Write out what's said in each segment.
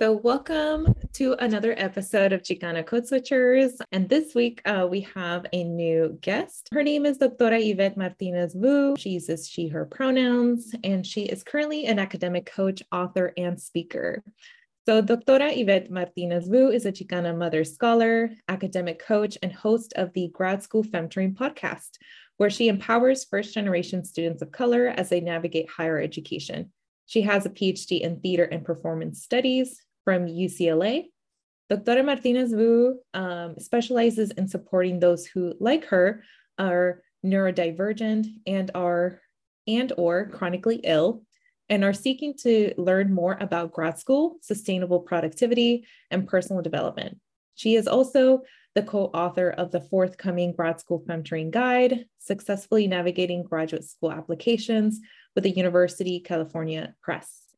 So, welcome to another episode of Chicana Code Switchers. And this week uh, we have a new guest. Her name is Doctora Yvette Martinez Vu. She uses she, her pronouns, and she is currently an academic coach, author, and speaker. So, Doctora Yvette Martinez Vu is a Chicana mother scholar, academic coach, and host of the Grad School Femtoring podcast, where she empowers first generation students of color as they navigate higher education. She has a PhD in theater and performance studies, from UCLA. Dr. Martinez Vu um, specializes in supporting those who, like her, are neurodivergent and are and or chronically ill and are seeking to learn more about grad school, sustainable productivity, and personal development. She is also the co-author of the forthcoming grad school femtoring guide, successfully navigating graduate school applications with the University California Press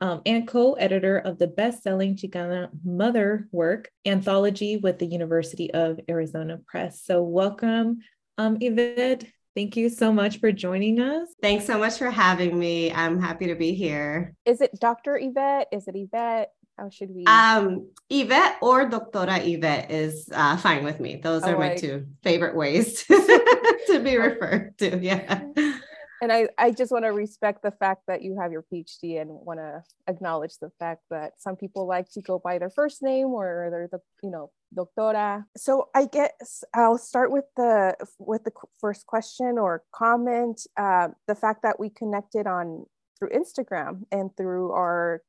um, and co-editor of the best-selling Chicana Mother work anthology with the University of Arizona Press. So welcome, um, Yvette. Thank you so much for joining us. Thanks so much for having me. I'm happy to be here. Is it Dr. Yvette? Is it Yvette? How should we? Um, Yvette or Doctora Yvette is uh, fine with me. Those are oh, my I... two favorite ways to be referred to. Yeah and I, I just want to respect the fact that you have your PhD and want to acknowledge the fact that some people like to go by their first name or they're the you know doctora. So I guess I'll start with the with the first question or comment. Uh, the fact that we connected on through Instagram and through our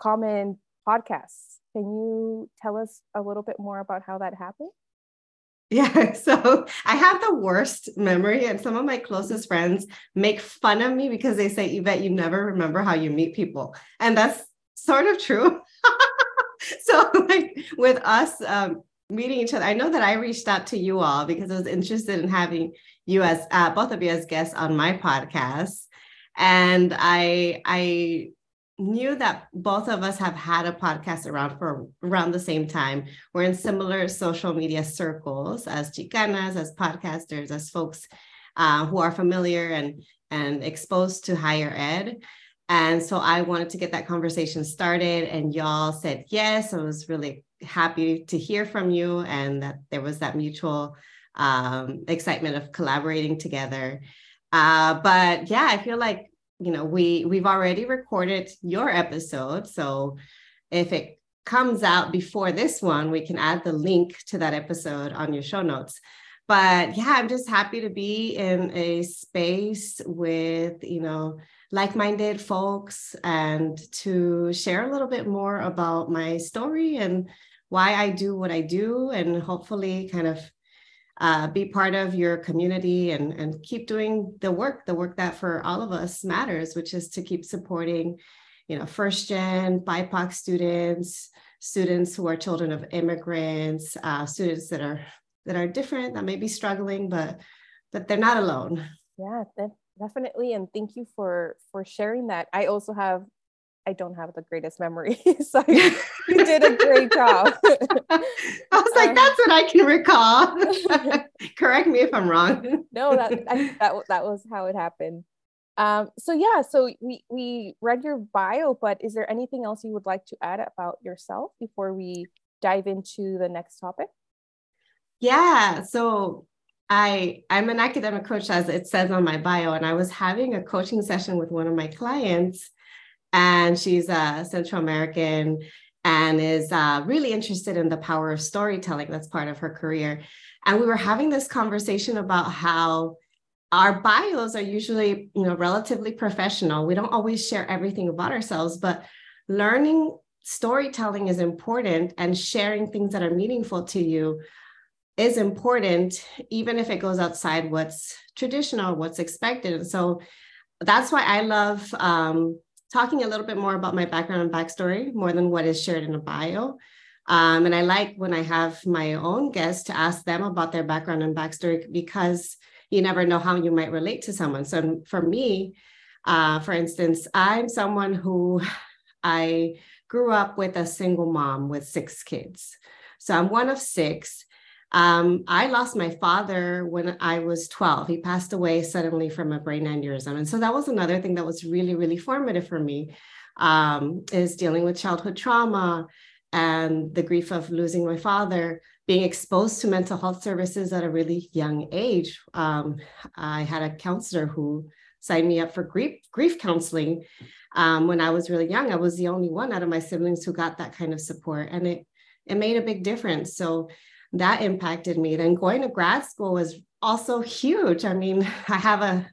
common podcasts. Can you tell us a little bit more about how that happened? Yeah, so I have the worst memory, and some of my closest friends make fun of me because they say, Yvette, you never remember how you meet people. And that's sort of true. so, like with us um, meeting each other, I know that I reached out to you all because I was interested in having you as uh, both of you as guests on my podcast. And I, I knew that both of us have had a podcast around for around the same time. We're in similar social media circles as Chicanas, as podcasters, as folks uh, who are familiar and and exposed to higher ed. And so I wanted to get that conversation started, and y'all said yes. I was really happy to hear from you, and that there was that mutual um, excitement of collaborating together. Uh, but yeah, I feel like you know we we've already recorded your episode. So if it comes out before this one we can add the link to that episode on your show notes. But yeah i'm just happy to be in a space with you know like-minded folks and to share a little bit more about my story and why i do what i do and hopefully kind of uh, be part of your community and, and keep doing the work, the work that for all of us matters, which is to keep supporting, you know, first gen BIPOC students, students who are children of immigrants, uh, students that are that are different, that may be struggling, but but they're not alone. Yeah, definitely. And thank you for for sharing that. I also have I don't have the greatest memory. so you, did a great job. I was like, um, that's what I can recall. Correct me if I'm wrong. no, that, I, that that was how it happened. Um, so yeah, so we we read your bio, but is there anything else you would like to add about yourself before we dive into the next topic? Yeah, so I I'm an academic coach as it says on my bio and I was having a coaching session with one of my clients and she's a Central American and is uh, really interested in the power of storytelling. That's part of her career. And we were having this conversation about how our bios are usually, you know, relatively professional. We don't always share everything about ourselves, but learning storytelling is important and sharing things that are meaningful to you is important, even if it goes outside what's traditional, what's expected. And so that's why I love um, talking a little bit more about my background and backstory more than what is shared in a bio. Um, and I like when I have my own guests to ask them about their background and backstory because you never know how you might relate to someone. So for me, uh, for instance, I'm someone who I grew up with a single mom with six kids. So I'm one of six. Um, I lost my father when I was 12. He passed away suddenly from a brain aneurysm. And so that was another thing that was really, really formative for me um, is dealing with childhood trauma and the grief of losing my father, being exposed to mental health services at a really young age. Um, I had a counselor who signed me up for grief, grief counseling um, when I was really young. I was the only one out of my siblings who got that kind of support, and it it made a big difference. So that impacted me. Then going to grad school was also huge. I mean, I have a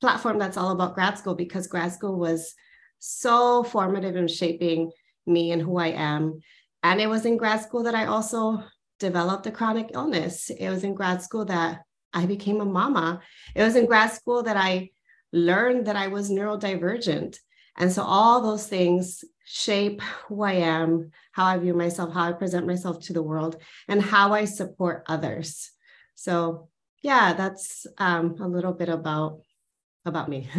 platform that's all about grad school because grad school was so formative in shaping me and who I am. And it was in grad school that I also developed a chronic illness. It was in grad school that I became a mama. It was in grad school that I learned that I was neurodivergent. And so all those things shape who I am, how I view myself, how I present myself to the world, and how I support others. So yeah, that's um, a little bit about about me.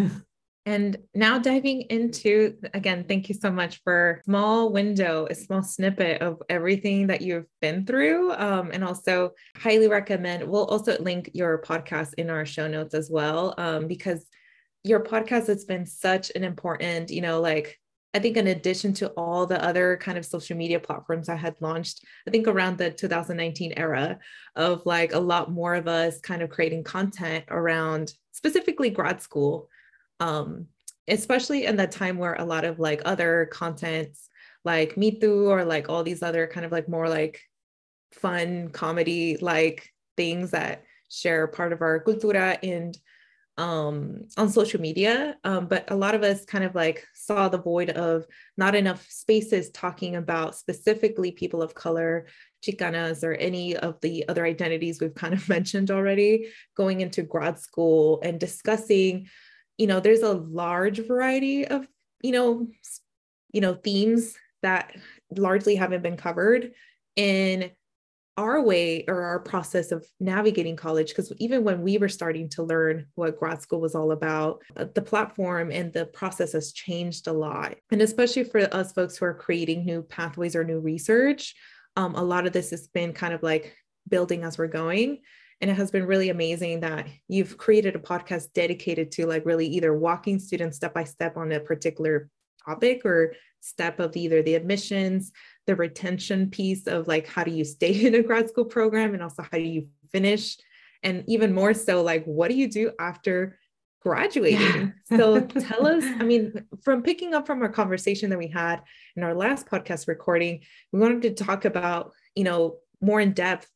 And now diving into again, thank you so much for small window, a small snippet of everything that you've been through. Um, and also highly recommend, we'll also link your podcast in our show notes as well. Um, because your podcast has been such an important, you know, like I think in addition to all the other kind of social media platforms I had launched, I think around the 2019 era of like a lot more of us kind of creating content around specifically grad school um, especially in the time where a lot of like other contents like Me Too or like all these other kind of like more like fun comedy like things that share part of our cultura and um, on social media. Um, but a lot of us kind of like saw the void of not enough spaces talking about specifically people of color, Chicanas, or any of the other identities we've kind of mentioned already going into grad school and discussing you know there's a large variety of you know you know themes that largely haven't been covered in our way or our process of navigating college because even when we were starting to learn what grad school was all about uh, the platform and the process has changed a lot. And especially for us folks who are creating new pathways or new research um, a lot of this has been kind of like building as we're going. And it has been really amazing that you've created a podcast dedicated to like really either walking students step by step on a particular topic or step of either the admissions the retention piece of like how do you stay in a grad school program and also how do you finish and even more so like what do you do after graduating yeah. so tell us i mean from picking up from our conversation that we had in our last podcast recording we wanted to talk about you know more in depth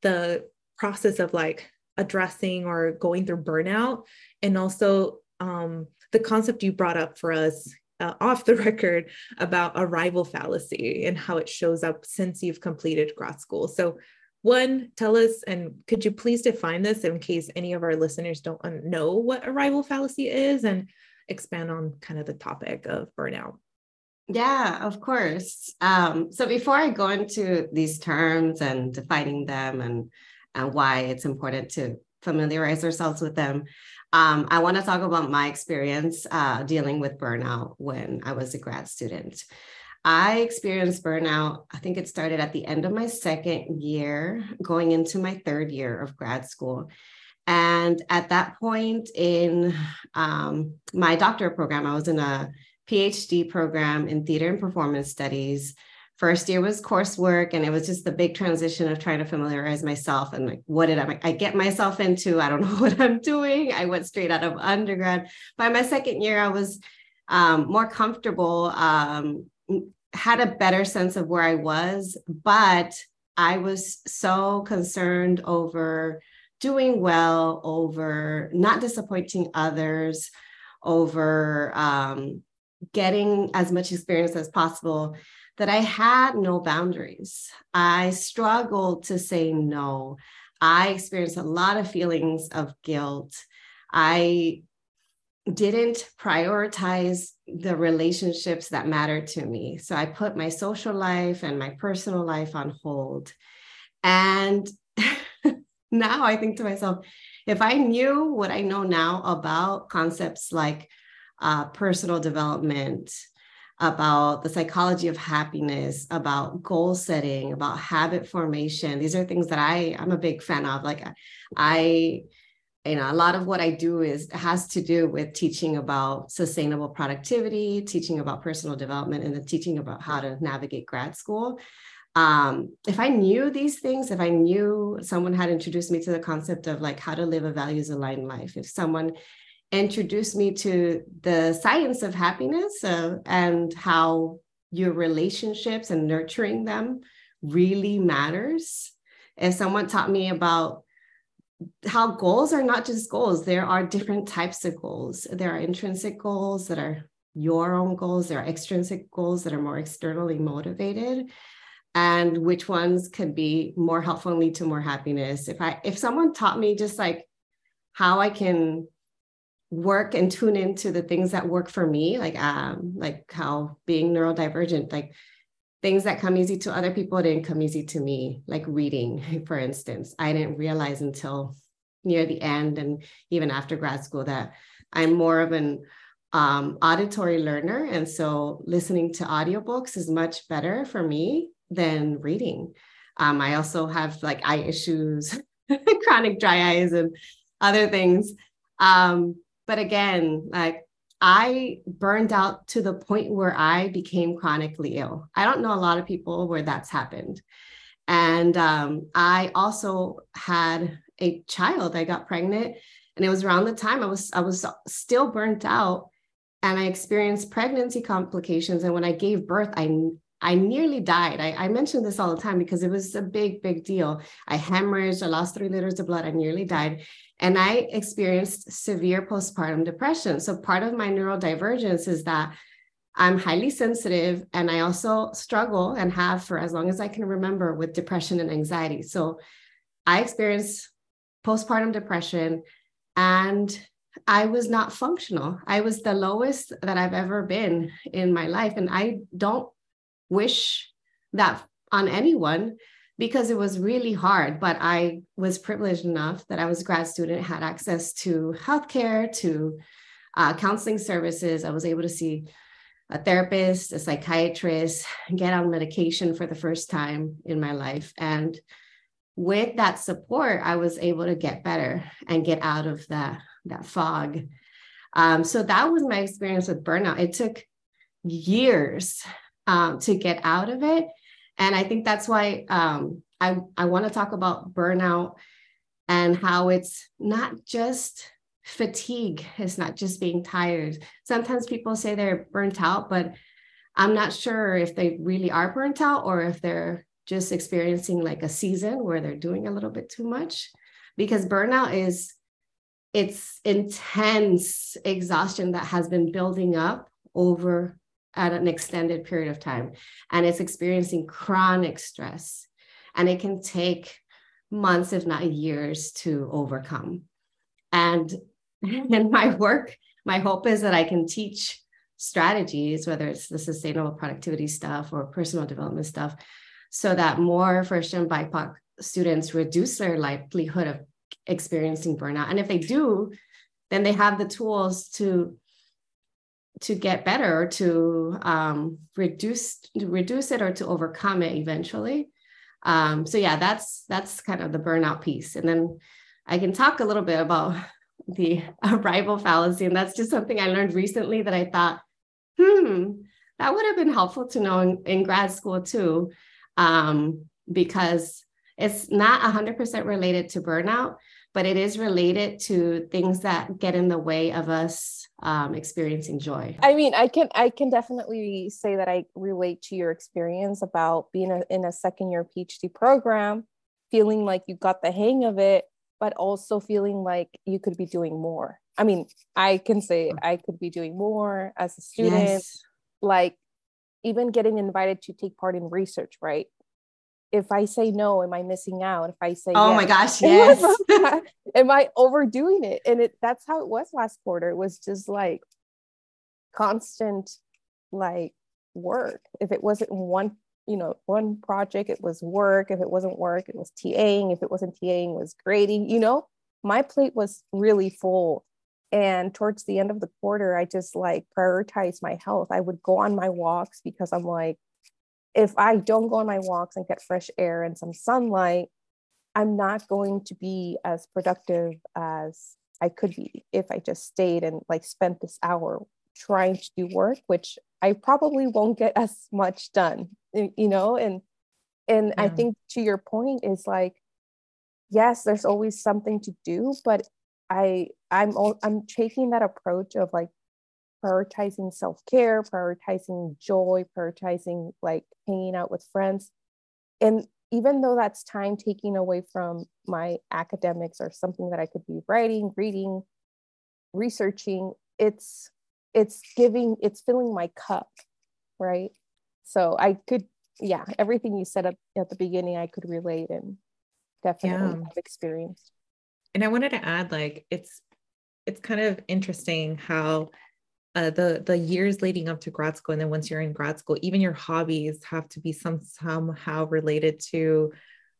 the process of like addressing or going through burnout and also um, the concept you brought up for us uh, off the record about arrival fallacy and how it shows up since you've completed grad school so one tell us and could you please define this in case any of our listeners don't know what arrival fallacy is and expand on kind of the topic of burnout yeah, of course. Um, so before I go into these terms and defining them and and why it's important to familiarize ourselves with them. Um, I want to talk about my experience uh, dealing with burnout when I was a grad student. I experienced burnout, I think it started at the end of my second year, going into my third year of grad school. And at that point in um, my doctorate program, I was in a PhD program in theater and performance studies first year was coursework and it was just the big transition of trying to familiarize myself and like what did I, I get myself into? I don't know what i'm doing. I went straight out of undergrad. By my second year i was um, more comfortable um, had a better sense of where i was but i was so concerned over doing well over not disappointing others over um, getting as much experience as possible that I had no boundaries. I struggled to say no. I experienced a lot of feelings of guilt. I didn't prioritize the relationships that mattered to me. So I put my social life and my personal life on hold. And now I think to myself, if I knew what I know now about concepts like uh, personal development, about the psychology of happiness, about goal setting, about habit formation, these are things that I I'm a big fan of. Like I you know a lot of what i do is has to do with teaching about sustainable productivity teaching about personal development and then teaching about how to navigate grad school um, if i knew these things if i knew someone had introduced me to the concept of like how to live a values aligned life if someone introduced me to the science of happiness uh, and how your relationships and nurturing them really matters. If someone taught me about how goals are not just goals there are different types of goals. There are intrinsic goals that are your own goals. There are extrinsic goals that are more externally motivated. And which ones could be more helpful and lead to more happiness? If i if someone taught me just like how i can work and tune into the things that work for me like um like how being neurodivergent like things that come easy to other people didn't come easy to me, like reading, for instance. I didn't realize until near the end and even after grad school that I'm more of an um, auditory learner. And so listening to audiobooks is much better for me than reading. Um, I also have like eye issues, chronic dry eyes, and other things. Um, but again, like I burned out to the point where I became chronically ill. I don't know a lot of people where that's happened. And um, I also had a child. I got pregnant, and it was around the time I was I was still burnt out, and I experienced pregnancy complications. And when I gave birth, I I nearly died. I, I mention this all the time because it was a big, big deal. I hemorrhaged. I lost three liters of blood. I nearly died. And I experienced severe postpartum depression. So part of my neurodivergence is that I'm highly sensitive and I also struggle and have for as long as I can remember with depression and anxiety. So I experienced postpartum depression and I was not functional. I was the lowest that I've ever been in my life. And I don't wish that on anyone because it was really hard. But I was privileged enough that I was a grad student, had access to healthcare, to uh, counseling services. I was able to see a therapist, a psychiatrist, get on medication for the first time in my life. And with that support, I was able to get better and get out of that, that fog. Um, so that was my experience with burnout. It took years um, to get out of it. And I think that's why um, I, I want to talk about burnout and how it's not just fatigue, it's not just being tired. Sometimes people say they're burnt out, but I'm not sure if they really are burnt out or if they're just experiencing like a season where they're doing a little bit too much because burnout is it's intense exhaustion that has been building up over at an extended period of time and it's experiencing chronic stress and it can take months if not years to overcome. And in my work my hope is that i can teach strategies whether it's the sustainable productivity stuff or personal development stuff so that more first and bipoc students reduce their likelihood of experiencing burnout. And if they do then they have the tools to to get better to um, reduce to reduce it or to overcome it eventually. Um, so yeah that's that's kind of the burnout piece. And then i can talk a little bit about the arrival fallacy. And that's just something i learned recently that i thought hmm that would have been helpful to know in, in grad school too. Um, because it's not 100% related to burnout but it is related to things that get in the way of us um, experiencing joy. I mean, I can I can definitely say that I relate to your experience about being a, in a second year PhD program, feeling like you got the hang of it, but also feeling like you could be doing more. I mean, I can say I could be doing more as a student, yes. like even getting invited to take part in research, right? If I say no, am I missing out? If I say oh yes, my gosh, yes. am I, overdoing it? And it that's how it was last quarter. It was just like constant like work. If it wasn't one, you know, one project, it was work. If it wasn't work, it was TAing. If it wasn't TAing, it was grading, you know, my plate was really full. And towards the end of the quarter, I just like prioritized my health. I would go on my walks because I'm like, if I don't go on my walks and get fresh air and some sunlight, I'm not going to be as productive as I could be if I just stayed and like spent this hour trying to do work, which I probably won't get as much done, you know? And and yeah. I think to your point is like, yes, there's always something to do, but I I'm I'm taking that approach of like prioritizing self-care, prioritizing joy, prioritizing like hanging out with friends. And even though that's time taking away from my academics or something that I could be writing, reading, researching, it's it's giving it's filling my cup, right? So I could yeah, everything you said at, at the beginning I could relate and definitely yeah. have experienced. And I wanted to add like it's it's kind of interesting how uh, the the years leading up to grad school and then once you're in grad school even your hobbies have to be some somehow related to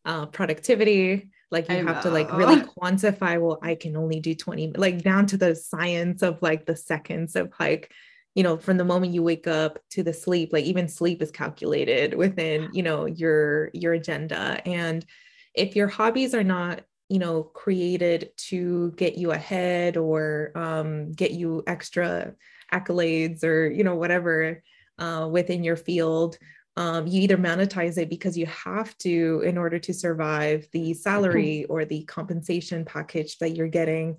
uh, productivity like you I have know. to like really quantify well i can only do 20 like down to the science of like the seconds of like you know from the moment you wake up to the sleep like even sleep is calculated within you know your your agenda and if your hobbies are not you know created to get you ahead or um, get you extra accolades or you know whatever uh, within your field um, you either monetize it because you have to in order to survive the salary or the compensation package that you're getting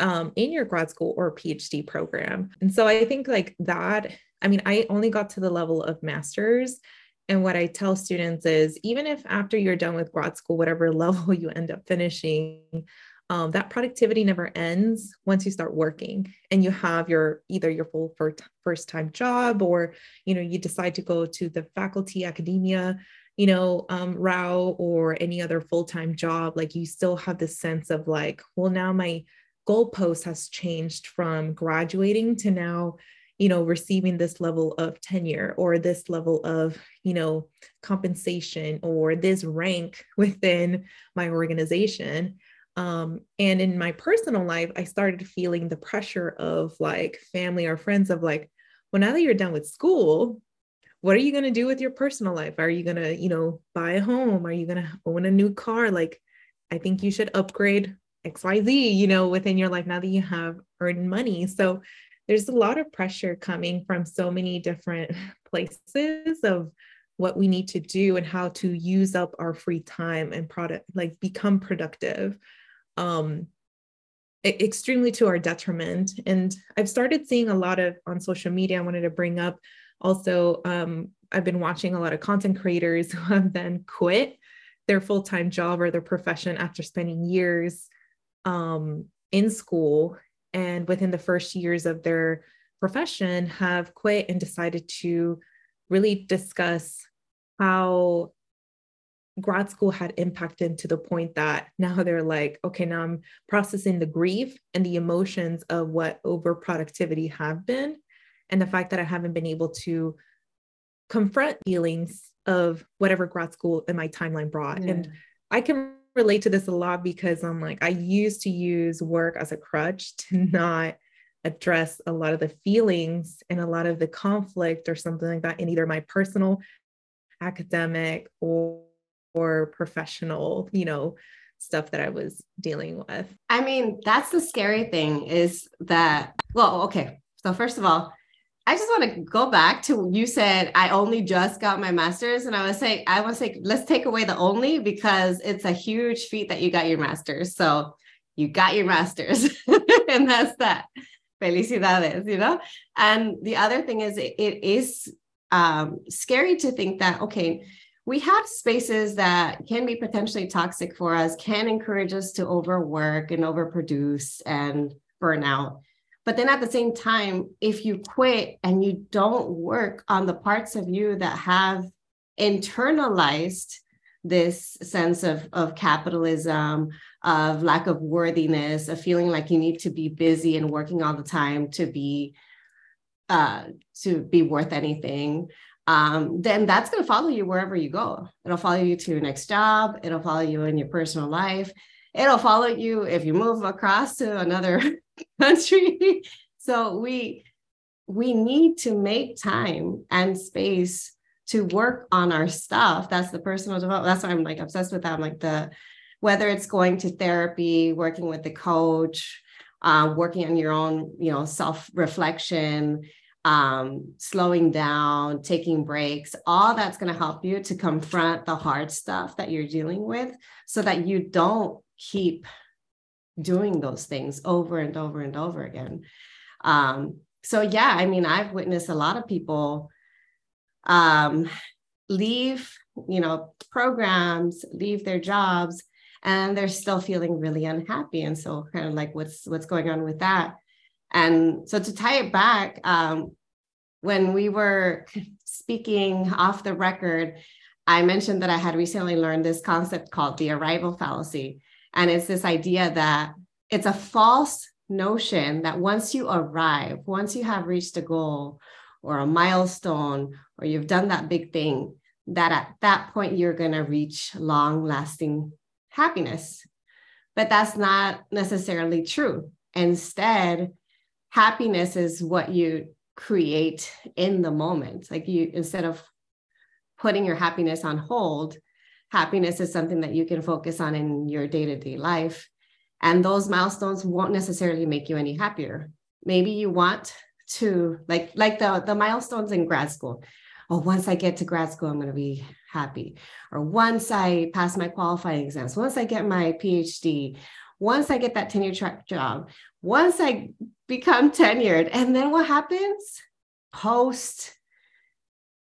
um, in your grad school or phd program. And so i think like that i mean i only got to the level of masters. And what i tell students is even if after you're done with grad school whatever level you end up finishing um, that productivity never ends once you start working and you have your either your full first, time job or you know you decide to go to the faculty academia you know um, route or any other full-time job like you still have this sense of like well now my goalpost has changed from graduating to now you know receiving this level of tenure or this level of you know compensation or this rank within my organization um, and in my personal life, I started feeling the pressure of like family or friends of like, well, now that you're done with school, what are you going to do with your personal life? Are you going to, you know, buy a home? Are you going to own a new car? Like, I think you should upgrade XYZ, you know, within your life now that you have earned money. So there's a lot of pressure coming from so many different places of what we need to do and how to use up our free time and product, like become productive um, extremely to our detriment. And I've started seeing a lot of on social media. I wanted to bring up also, um, I've been watching a lot of content creators who have then quit their full time job or their profession after spending years um, in school. And within the first years of their profession, have quit and decided to really discuss how grad school had impacted to the point that now they're like, okay, now I'm processing the grief and the emotions of what over productivity have been. And the fact that I haven't been able to confront feelings of whatever grad school in my timeline brought. Yeah. And I can relate to this a lot because I'm like, I used to use work as a crutch to not address a lot of the feelings and a lot of the conflict or something like that in either my personal academic or or professional, you know, stuff that I was dealing with. I mean, that's the scary thing is that, well, okay. So, first of all, I just want to go back to you said I only just got my master's, and I was saying I want to say let's take away the only because it's a huge feat that you got your master's. So you got your master's, and that's that. Felicidades, you know. And the other thing is, it, it is um, scary to think that okay, we have spaces that can be potentially toxic for us, can encourage us to overwork and overproduce and burn out. But then at the same time, if you quit and you don't work on the parts of you that have internalized this sense of, of capitalism, of lack of worthiness, of feeling like you need to be busy and working all the time to be uh, to be worth anything, um, then that's going to follow you wherever you go. It'll follow you to your next job. It'll follow you in your personal life. It'll follow you if you move across to another country. so we we need to make time and space to work on our stuff. That's the personal development. That's why I'm like obsessed with that. I'm like the whether it's going to therapy, working with the coach, um, working on your own, you know, self reflection, um, slowing down, taking breaks, all that's going to help you to confront the hard stuff that you're dealing with so that you don't keep doing those things over and over and over again. Um, so, yeah, I mean, I've witnessed a lot of people um, leave, you know, programs, leave their jobs, and they're still feeling really unhappy. And so, kind of like, what's what's going on with that? And so to tie it back, um, when we were speaking off the record, I mentioned that I had recently learned this concept called the arrival fallacy. And it's this idea that it's a false notion that once you arrive, once you have reached a goal or a milestone, or you've done that big thing, that at that point you're going to reach long lasting happiness. But that's not necessarily true. Instead, happiness is what you create in the moment. Like you, instead of putting your happiness on hold, happiness is something that you can focus on in your day to day life. And those milestones won't necessarily make you any happier. Maybe you want to like like the the milestones in grad school. Oh, once I get to grad school, I'm going to be happy. Or once I pass my qualifying exams, once I get my PhD, once I get that tenure track job, once I become tenured, and then what happens? Post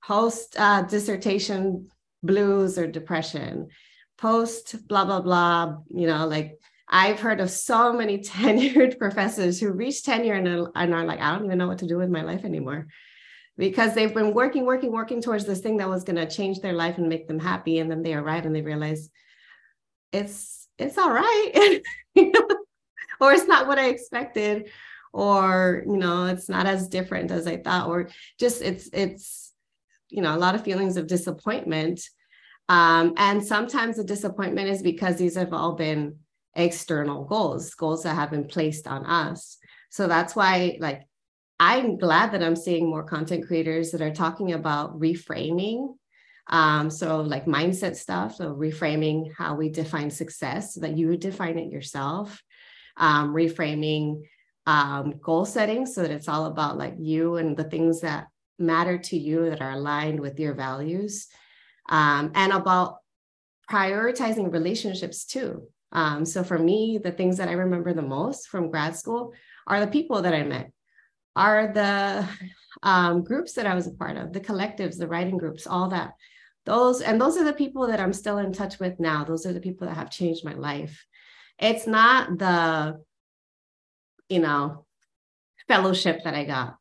post uh, dissertation blues or depression, post blah blah blah. You know, like I've heard of so many tenured professors who reach tenure and are, and are like, I don't even know what to do with my life anymore because they've been working, working, working towards this thing that was going to change their life and make them happy. And then they arrive and they realize it's it's all right or it's not what i expected. Or you know it's not as different as i thought. Or just it's it's you know a lot of feelings of disappointment. Um, and sometimes the disappointment is because these have all been external goals goals that have been placed on us. So that's why like i'm glad that i'm seeing more content creators that are talking about reframing um, so, like mindset stuff, so reframing how we define success so that you define it yourself, um, reframing um, goal setting so that it's all about like you and the things that matter to you that are aligned with your values, um, and about prioritizing relationships too. Um, so, for me, the things that I remember the most from grad school are the people that I met, are the um, groups that I was a part of, the collectives, the writing groups, all that. Those and those are the people that i'm still in touch with now. Those are the people that have changed my life it's not the you know fellowship that i got.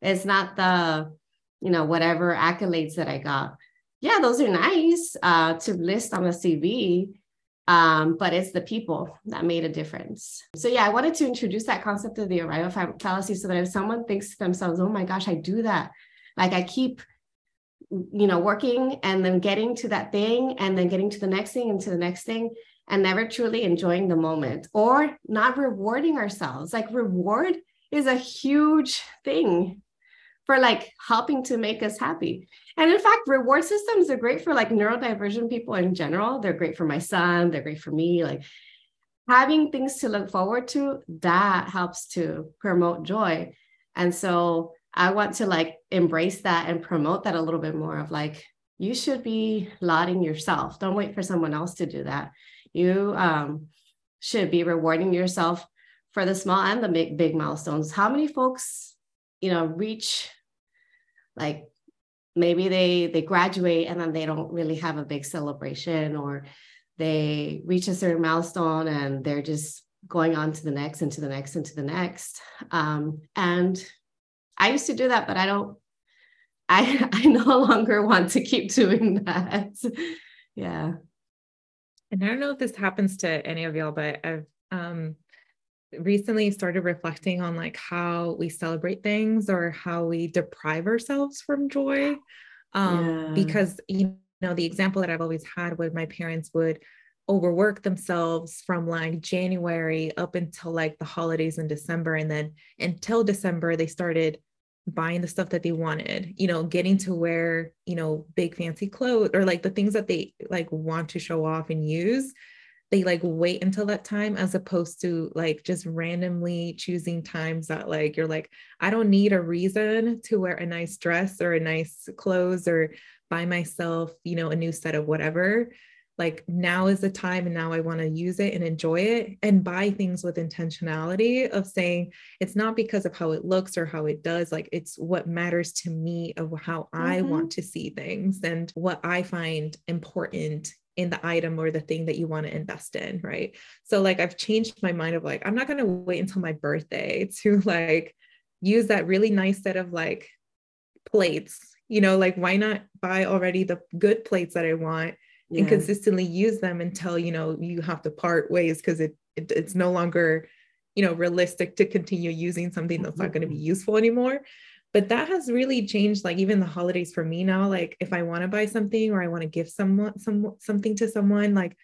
It's not the you know whatever accolades that i got. Yeah those are nice uh, to list on a cv um, but it's the people that made a difference. So yeah, I wanted to introduce that concept of the arrival fallacy so that if someone thinks to themselves, "Oh my gosh, I do that," like I keep you know working and then getting to that thing and then getting to the next thing and to the next thing and never truly enjoying the moment or not rewarding ourselves. Like reward is a huge thing for like helping to make us happy. And in fact reward systems are great for like neurodivergent people in general. They're great for my son. They're great for me. Like having things to look forward to that helps to promote joy. And so I want to like embrace that and promote that a little bit more of like, you should be lauding yourself. Don't wait for someone else to do that. You um, should be rewarding yourself for the small and the big, big milestones. How many folks, you know, reach like maybe they they graduate and then they don't really have a big celebration or they reach a certain milestone and they're just going on to the next and to the next and to the next um, and I used to do that, but I don't, I, I no longer want to keep doing that. yeah. And I don't know if this happens to any of y'all, but I've um, recently started reflecting on like how we celebrate things or how we deprive ourselves from joy. Um, yeah. Because, you know, the example that I've always had with my parents would overwork themselves from like January up until like the holidays in December. And then until December, they started buying the stuff that they wanted, you know, getting to wear, you know, big fancy clothes or like the things that they like want to show off and use. They like wait until that time as opposed to like just randomly choosing times that like you're like, I don't need a reason to wear a nice dress or a nice clothes or buy myself, you know, a new set of whatever like now is the time and now I want to use it and enjoy it and buy things with intentionality of saying it's not because of how it looks or how it does like it's what matters to me of how mm-hmm. I want to see things and what I find important in the item or the thing that you want to invest in right so like I've changed my mind of like I'm not going to wait until my birthday to like use that really nice set of like plates you know like why not buy already the good plates that I want yeah. and consistently use them until you know you have to part ways because it, it, it's no longer you know realistic to continue using something that's not going to be mm-hmm. useful anymore but that has really changed like even the holidays for me now like if i want to buy something or i want to give someone some something to someone like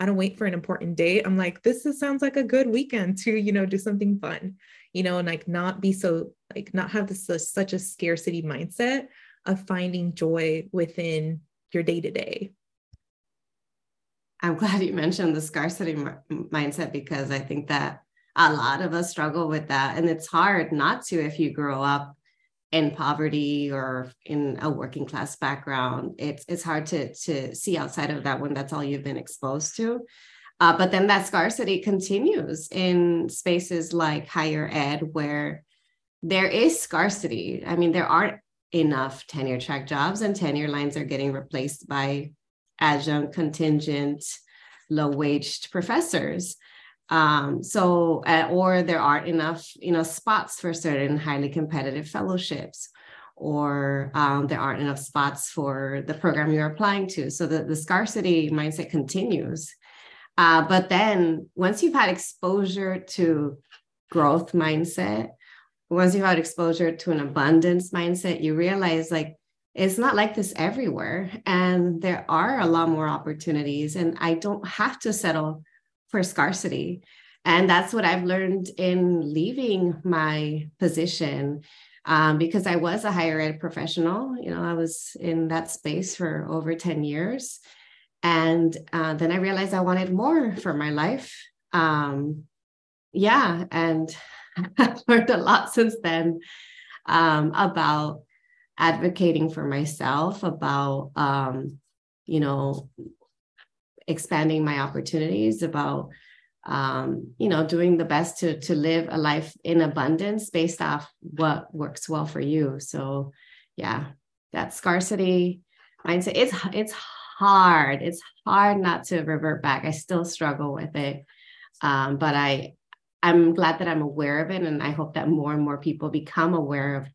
i don't wait for an important date i'm like this is, sounds like a good weekend to you know do something fun you know and like not be so like not have this such a scarcity mindset of finding joy within your day to day I'm glad you mentioned the scarcity m- mindset because I think that a lot of us struggle with that. And it's hard not to if you grow up in poverty or in a working class background. It's, it's hard to, to see outside of that when that's all you've been exposed to. Uh, but then that scarcity continues in spaces like higher ed where there is scarcity. I mean, there aren't enough tenure track jobs and tenure lines are getting replaced by adjunct, contingent, low waged professors. Um, so, uh, or there aren't enough, you know, spots for certain highly competitive fellowships, or um, there aren't enough spots for the program you're applying to. So the, the scarcity mindset continues. Uh, but then once you've had exposure to growth mindset, once you've had exposure to an abundance mindset, you realize like it's not like this everywhere. And there are a lot more opportunities, and I don't have to settle for scarcity. And that's what I've learned in leaving my position um, because I was a higher ed professional. You know, I was in that space for over 10 years. And uh, then I realized I wanted more for my life. Um, yeah. And I've learned a lot since then um, about advocating for myself about um, you know expanding my opportunities about um, you know doing the best to to live a life in abundance based off what works well for you. So yeah that scarcity mindset it's it's hard. It's hard not to revert back. I still struggle with it. Um, but i i'm glad that i'm aware of it and i hope that more and more people become aware of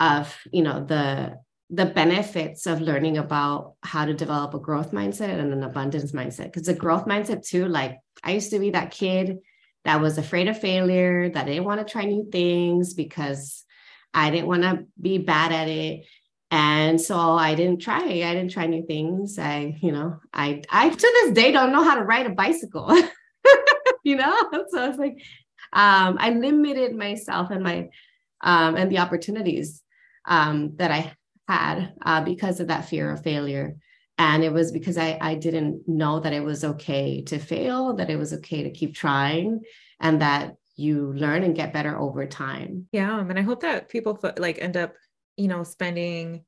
of you know the the benefits of learning about how to develop a growth mindset and an abundance mindset. Because the growth mindset too like i used to be that kid that was afraid of failure that didn't want to try new things because i didn't want to be bad at it. And so i didn't try i didn't try new things. I you know i i to this day don't know how to ride a bicycle you know? So it's like um i limited myself and my um and the opportunities um, that I had uh, because of that fear of failure. And it was because I, I didn't know that it was okay to fail, that it was okay to keep trying, and that you learn and get better over time. Yeah. And I hope that people like end up, you know, spending,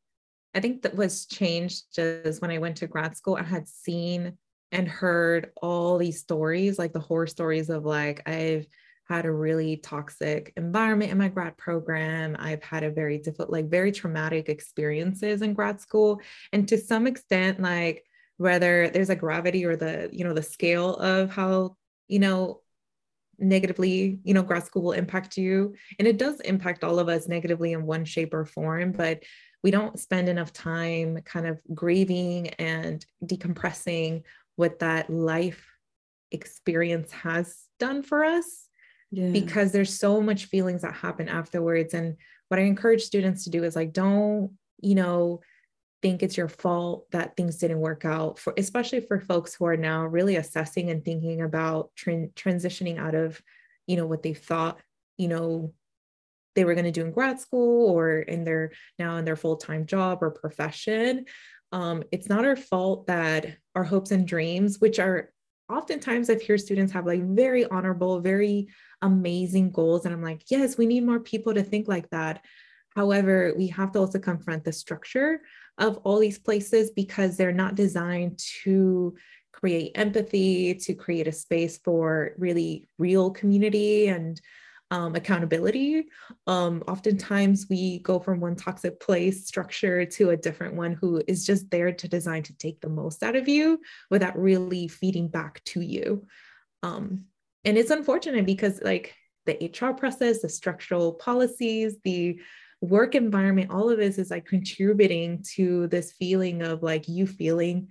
I think that was changed just when I went to grad school. I had seen and heard all these stories, like the horror stories of like, I've had a really toxic environment in my grad program. I've had a very difficult, like very traumatic experiences in grad school. And to some extent, like whether there's a gravity or the, you know, the scale of how, you know, negatively, you know, grad school will impact you. And it does impact all of us negatively in one shape or form, but we don't spend enough time kind of grieving and decompressing what that life experience has done for us because there's so much feelings that happen afterwards. And what i encourage students to do is like don't you know think it's your fault that things didn't work out for especially for folks who are now really assessing and thinking about tra- transitioning out of you know what they thought you know they were going to do in grad school or in their now in their full-time job or profession. Um, it's not our fault that our hopes and dreams which are oftentimes i've heard students have like very honorable very amazing goals and i'm like yes we need more people to think like that. However we have to also confront the structure of all these places because they're not designed to create empathy, to create a space for really real community and um, accountability. Um, oftentimes, we go from one toxic place structure to a different one who is just there to design to take the most out of you without really feeding back to you. Um, and it's unfortunate because, like, the HR process, the structural policies, the work environment, all of this is like contributing to this feeling of like you feeling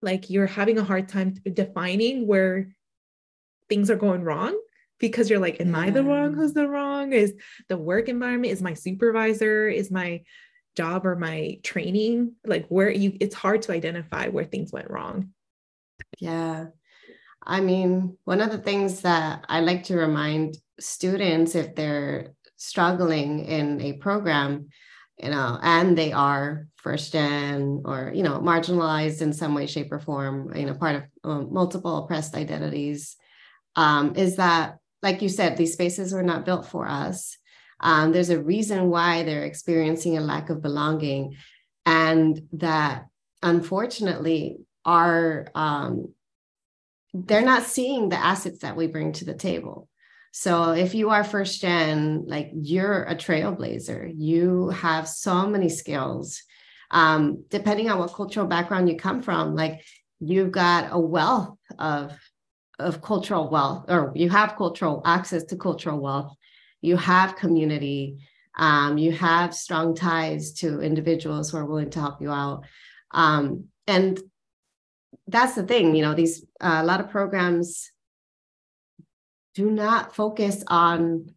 like you're having a hard time defining where things are going wrong because you're like, am yeah. I the wrong? Who's the wrong? Is the work environment? Is my supervisor? Is my job or my training? Like where you it's hard to identify where things went wrong. Yeah. I mean, one of the things that I like to remind students if they're struggling in a program, you know, and they are first gen or, you know, marginalized in some way, shape, or form, you know, part of um, multiple oppressed identities, um, is that, like you said, these spaces were not built for us. Um, there's a reason why they're experiencing a lack of belonging, and that unfortunately are um, they're not seeing the assets that we bring to the table so if you are first gen, like you're a trailblazer, you have so many skills. Um, depending on what cultural background you come from, like you've got a wealth of of cultural wealth, or you have cultural access to cultural wealth. You have community. Um, you have strong ties to individuals who are willing to help you out. Um, and that's the thing, you know, these uh, a lot of programs do not focus on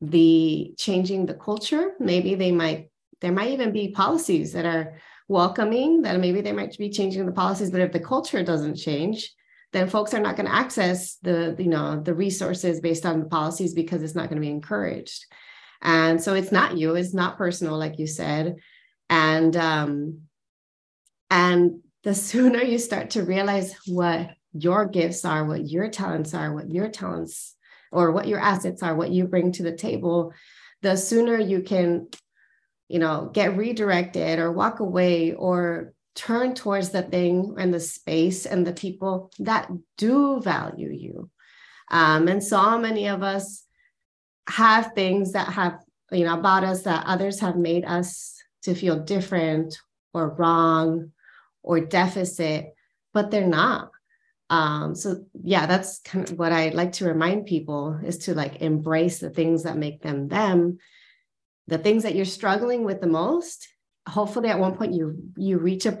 the changing the culture. Maybe they might, there might even be policies that are welcoming, that maybe they might be changing the policies, but if the culture doesn't change, then folks are not going to access the, you know, the resources based on the policies because it's not going to be encouraged. And so it's not you, it's not personal, like you said. And um, and the sooner you start to realize what your gifts are, what your talents are, what your talents or what your assets are, what you bring to the table, the sooner you can, you know, get redirected or walk away or turn towards the thing and the space and the people that do value you. Um, and so many of us have things that have, you know, about us that others have made us to feel different or wrong or deficit, but they're not um so yeah that's kind of what i like to remind people is to like embrace the things that make them them the things that you're struggling with the most hopefully at one point you you reach a,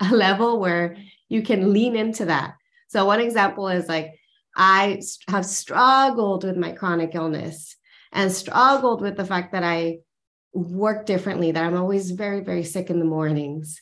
a level where you can lean into that so one example is like i have struggled with my chronic illness and struggled with the fact that i work differently that i'm always very very sick in the mornings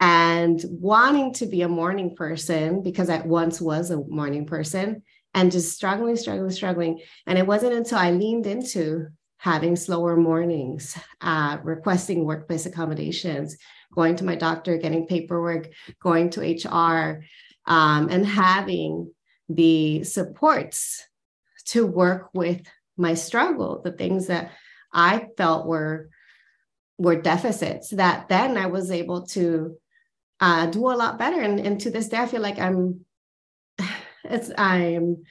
and wanting to be a morning person because I once was a morning person and just struggling, struggling, struggling. And it wasn't until I leaned into having slower mornings, uh, requesting workplace accommodations, going to my doctor, getting paperwork, going to HR, um, and having the supports to work with my struggle, the things that I felt were were deficits that then I was able to uh, do a lot better. And, and to this day, I feel like I'm it's I'm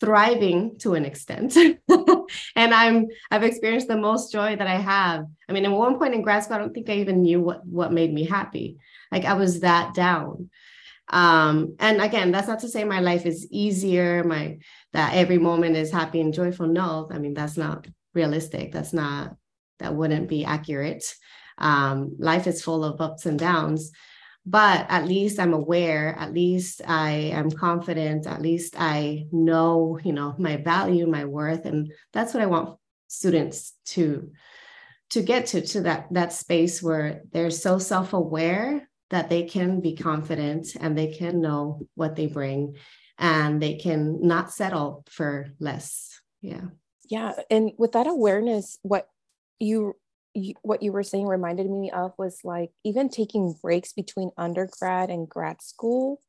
thriving to an extent. and I'm I've experienced the most joy that I have. I mean, at one point in grad school, I don't think I even knew what what made me happy. Like I was that down. Um, and again, that's not to say my life is easier, my that every moment is happy and joyful. No, I mean that's not realistic. That's not that wouldn't be accurate. Um, life is full of ups and downs but at least i'm aware at least i am confident at least i know you know my value my worth and that's what i want students to to get to to that that space where they're so self-aware that they can be confident and they can know what they bring and they can not settle for less. Yeah. Yeah and with that awareness what you, you what you were saying reminded me of was like even taking breaks between undergrad and grad school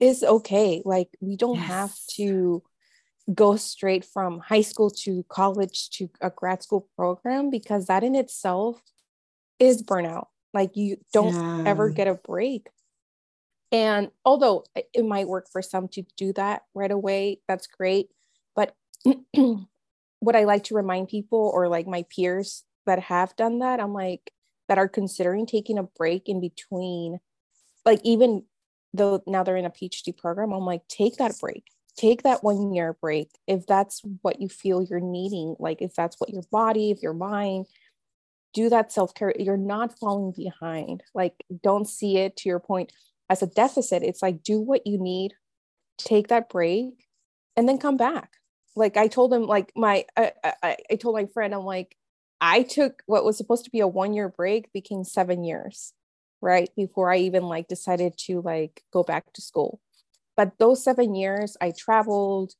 is okay like we don't yes. have to go straight from high school to college to a grad school program because that in itself is burnout like you don't yeah. ever get a break and although it might work for some to do that right away that's great but what I like to remind people or like my peers that have done that, I'm like, that are considering taking a break in between, like, even though now they're in a PhD program, I'm like, take that break, take that one year break. If that's what you feel you're needing, like, if that's what your body, if your mind, do that self care. You're not falling behind. Like, don't see it to your point as a deficit. It's like, do what you need, take that break, and then come back like I told him like my I, I, I told my friend I'm like I took what was supposed to be a one year break became seven years right before I even like decided to like go back to school. But those seven years I traveled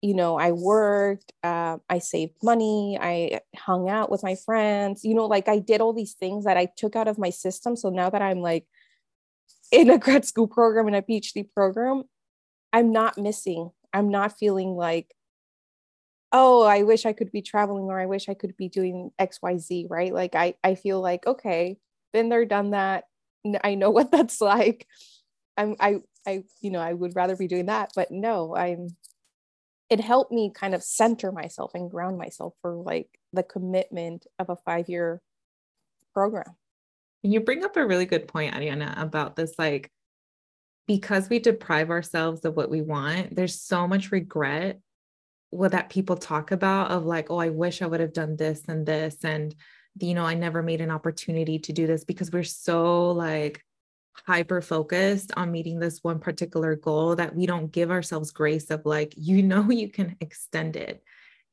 you know I worked uh, I saved money I hung out with my friends you know like I did all these things that I took out of my system. So now that I'm like in a grad school program and a PhD program I'm not missing. I'm not feeling like oh i wish i could be traveling or i wish i could be doing xyz right? Like i i feel like okay been there done that. I know what that's like. I'm i i you know i would rather be doing that but no i'm it helped me kind of center myself and ground myself for like the commitment of a five year program you bring up a really good point ariana about this like because we deprive ourselves of what we want there's so much regret what that people talk about of like, oh, I wish I would have done this and this. And, you know, I never made an opportunity to do this because we're so like hyper focused on meeting this one particular goal that we don't give ourselves grace of like, you know, you can extend it.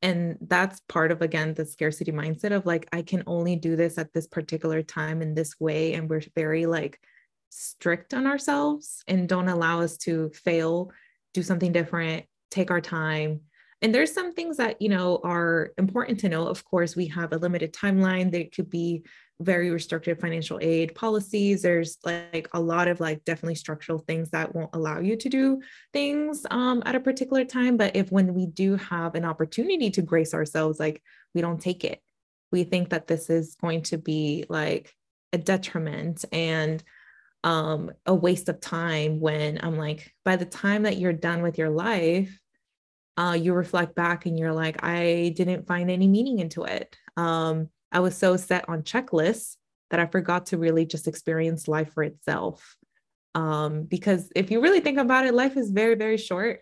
And that's part of, again, the scarcity mindset of like, I can only do this at this particular time in this way. And we're very like strict on ourselves and don't allow us to fail, do something different, take our time and there's some things that, you know, are important to know. Of course, we have a limited timeline. There could be very restrictive financial aid policies. There's like a lot of like definitely structural things that won't allow you to do things um, at a particular time. But if when we do have an opportunity to grace ourselves, like we don't take it, we think that this is going to be like a detriment and um, a waste of time when I'm like, by the time that you're done with your life, uh, you reflect back and you're like, I didn't find any meaning into it. Um, I was so set on checklists that I forgot to really just experience life for itself. Um, because if you really think about it, life is very, very short.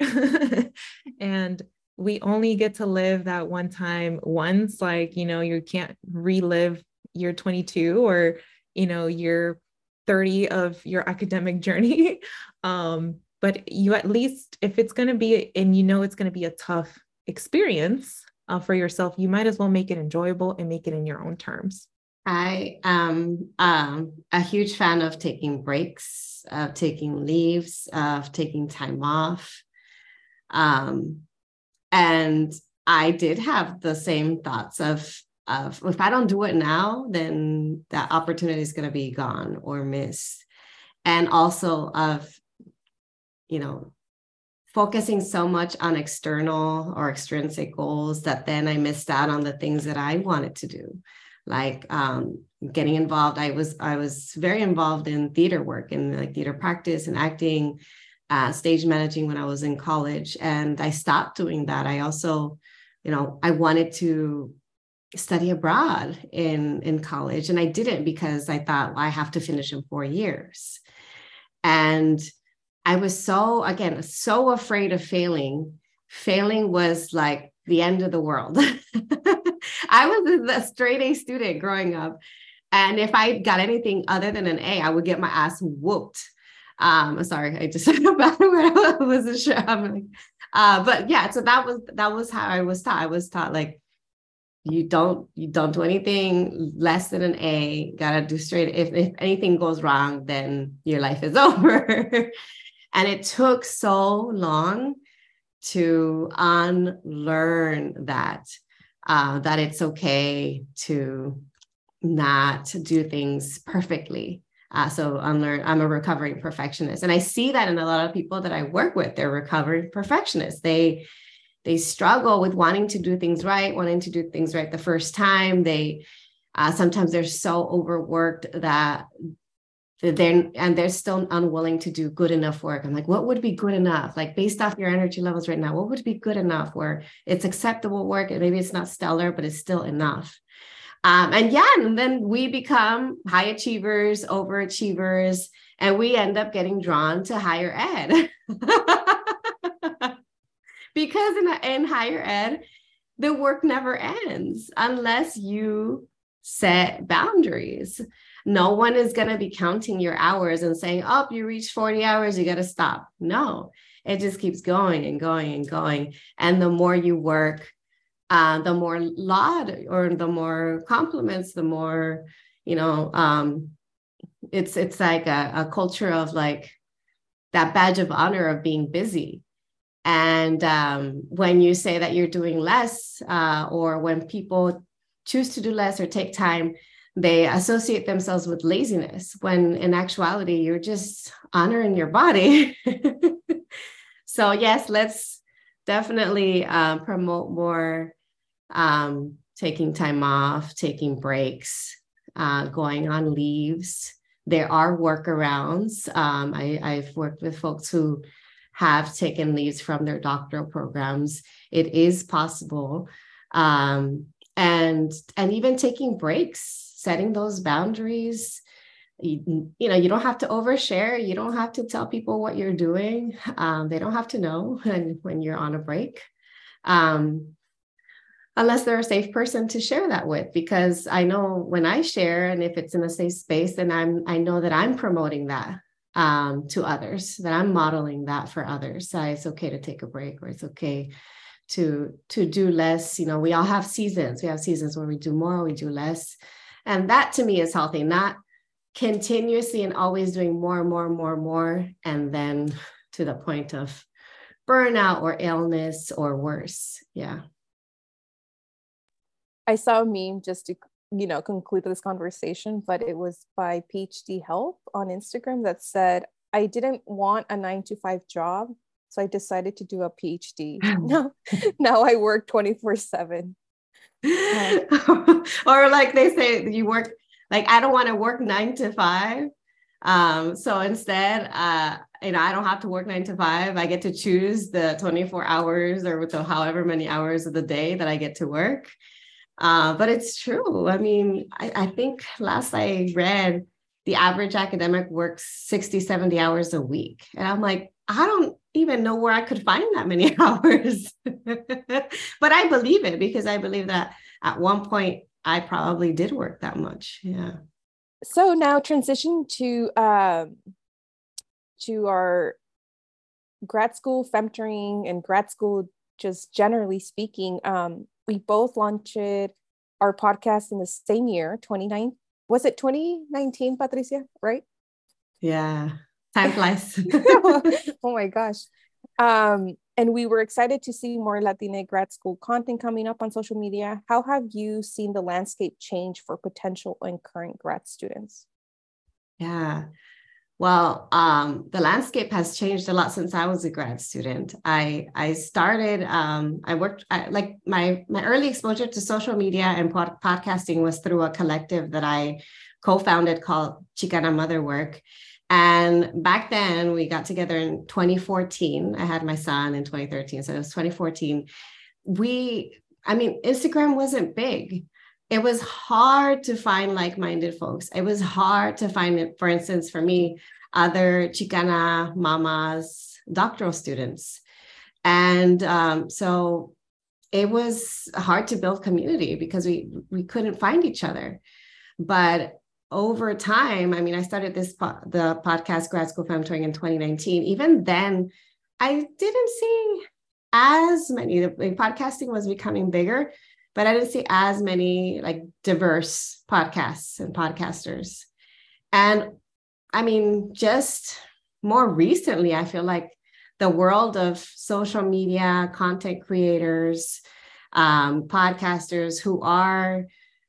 and we only get to live that one time once. Like, you know, you can't relive year 22 or, you know, year 30 of your academic journey. um, but you at least if it's going to be and you know it's going to be a tough experience uh, for yourself you might as well make it enjoyable and make it in your own terms. I am um, a huge fan of taking breaks of taking leaves of taking time off. Um, and i did have the same thoughts of of if i don't do it now then that opportunity is going to be gone or missed. And also of you know, focusing so much on external or extrinsic goals that then I missed out on the things that I wanted to do, like um, getting involved. I was I was very involved in theater work and like theater practice and acting, uh, stage managing when I was in college, and I stopped doing that. I also, you know, I wanted to study abroad in in college, and I didn't because I thought well, I have to finish in four years, and I was so, again, so afraid of failing. Failing was like the end of the world. I was a straight A student growing up. And if I got anything other than an A, I would get my ass whooped. Um, sorry, I just said about it I wasn't sure. I'm like, uh, but yeah, so that was that was how I was taught. I was taught like you don't you don't do anything less than an A. Gotta do straight. If if anything goes wrong, then your life is over. And it took so long to unlearn that uh, that it's okay to not do things perfectly. Uh, so unlearn, I'm a recovering perfectionist, and I see that in a lot of people that I work with. They're recovering perfectionists. They they struggle with wanting to do things right, wanting to do things right the first time. They uh, sometimes they're so overworked that they're and they're still unwilling to do good enough work. I'm like, what would be good enough? Like based off your energy levels right now, what would be good enough where it's acceptable work and maybe it's not stellar, but it's still enough. Um, and yeah, and then we become high achievers, overachievers, and we end up getting drawn to higher ed. because in, in higher ed, the work never ends unless you set boundaries. No one is going to be counting your hours and saying, oh, you reached 40 hours, you got to stop. No, it just keeps going and going and going. And the more you work, uh, the more laud or the more compliments, the more, you know, um, it's it's like a, a culture of like that badge of honor of being busy and um, when you say that you're doing less, uh, or when people choose to do less or take time, they associate themselves with laziness, when in actuality, you're just honoring your body. so, yes, let's definitely uh, promote more um, taking time off, taking breaks, uh, going on leaves. There are workarounds. Um, I, I've worked with folks who have taken leaves from their doctoral programs. It is possible. Um, and and even taking breaks, setting those boundaries. You, you, know, you don't have to overshare. You don't have to tell people what you're doing. Um, they don't have to know when, when you're on a break. Um, unless they're a safe person to share that with because i know when i share and if it's in a safe space then i'm i know that i'm promoting that um, to others that i'm modeling that for others that it's okay to take a break or it's okay to to do less you know we all have seasons we have seasons where we do more we do less and that to me is healthy not continuously and always doing more and more and more and more and then to the point of burnout or illness or worse. Yeah. I saw a meme just to you know conclude this conversation but it was by phd help on instagram that said i didn't want a nine to five job so i decided to do a phd now, now i work 24 7 or like they say you work like i don't want to work nine to five um, so instead uh, you know i don't have to work nine to five i get to choose the 24 hours or the however many hours of the day that i get to work uh, but it's true. I mean, I, I think last I read, the average academic works 60, 70 hours a week. And I'm like, I don't even know where I could find that many hours. but I believe it because I believe that at one point I probably did work that much. Yeah. So now transition to um, to our grad school femtoring and grad school just generally speaking um, we both launched our podcast in the same year, 29. Was it 2019, Patricia? Right? Yeah. Time flies. oh my gosh. Um, and we were excited to see more Latina grad school content coming up on social media. How have you seen the landscape change for potential and current grad students? Yeah. Well, um, the landscape has changed a lot since I was a grad student. I I started. Um, I worked I, like my my early exposure to social media and pod- podcasting was through a collective that I co-founded called Chicana Mother Work. And back then, we got together in 2014. I had my son in 2013, so it was 2014. We, I mean, Instagram wasn't big it was hard to find like-minded folks. It was hard to find it, for instance, for me, other Chicana mamas, doctoral students. And um, so it was hard to build community because we we couldn't find each other. But over time, I mean, I started this po- the podcast Grad School Femtoring in 2019. Even then, I didn't see as many. The podcasting was becoming bigger, but I didn't see as many like diverse podcasts and podcasters. And I mean, just more recently, I feel like the world of social media content creators, um, podcasters who are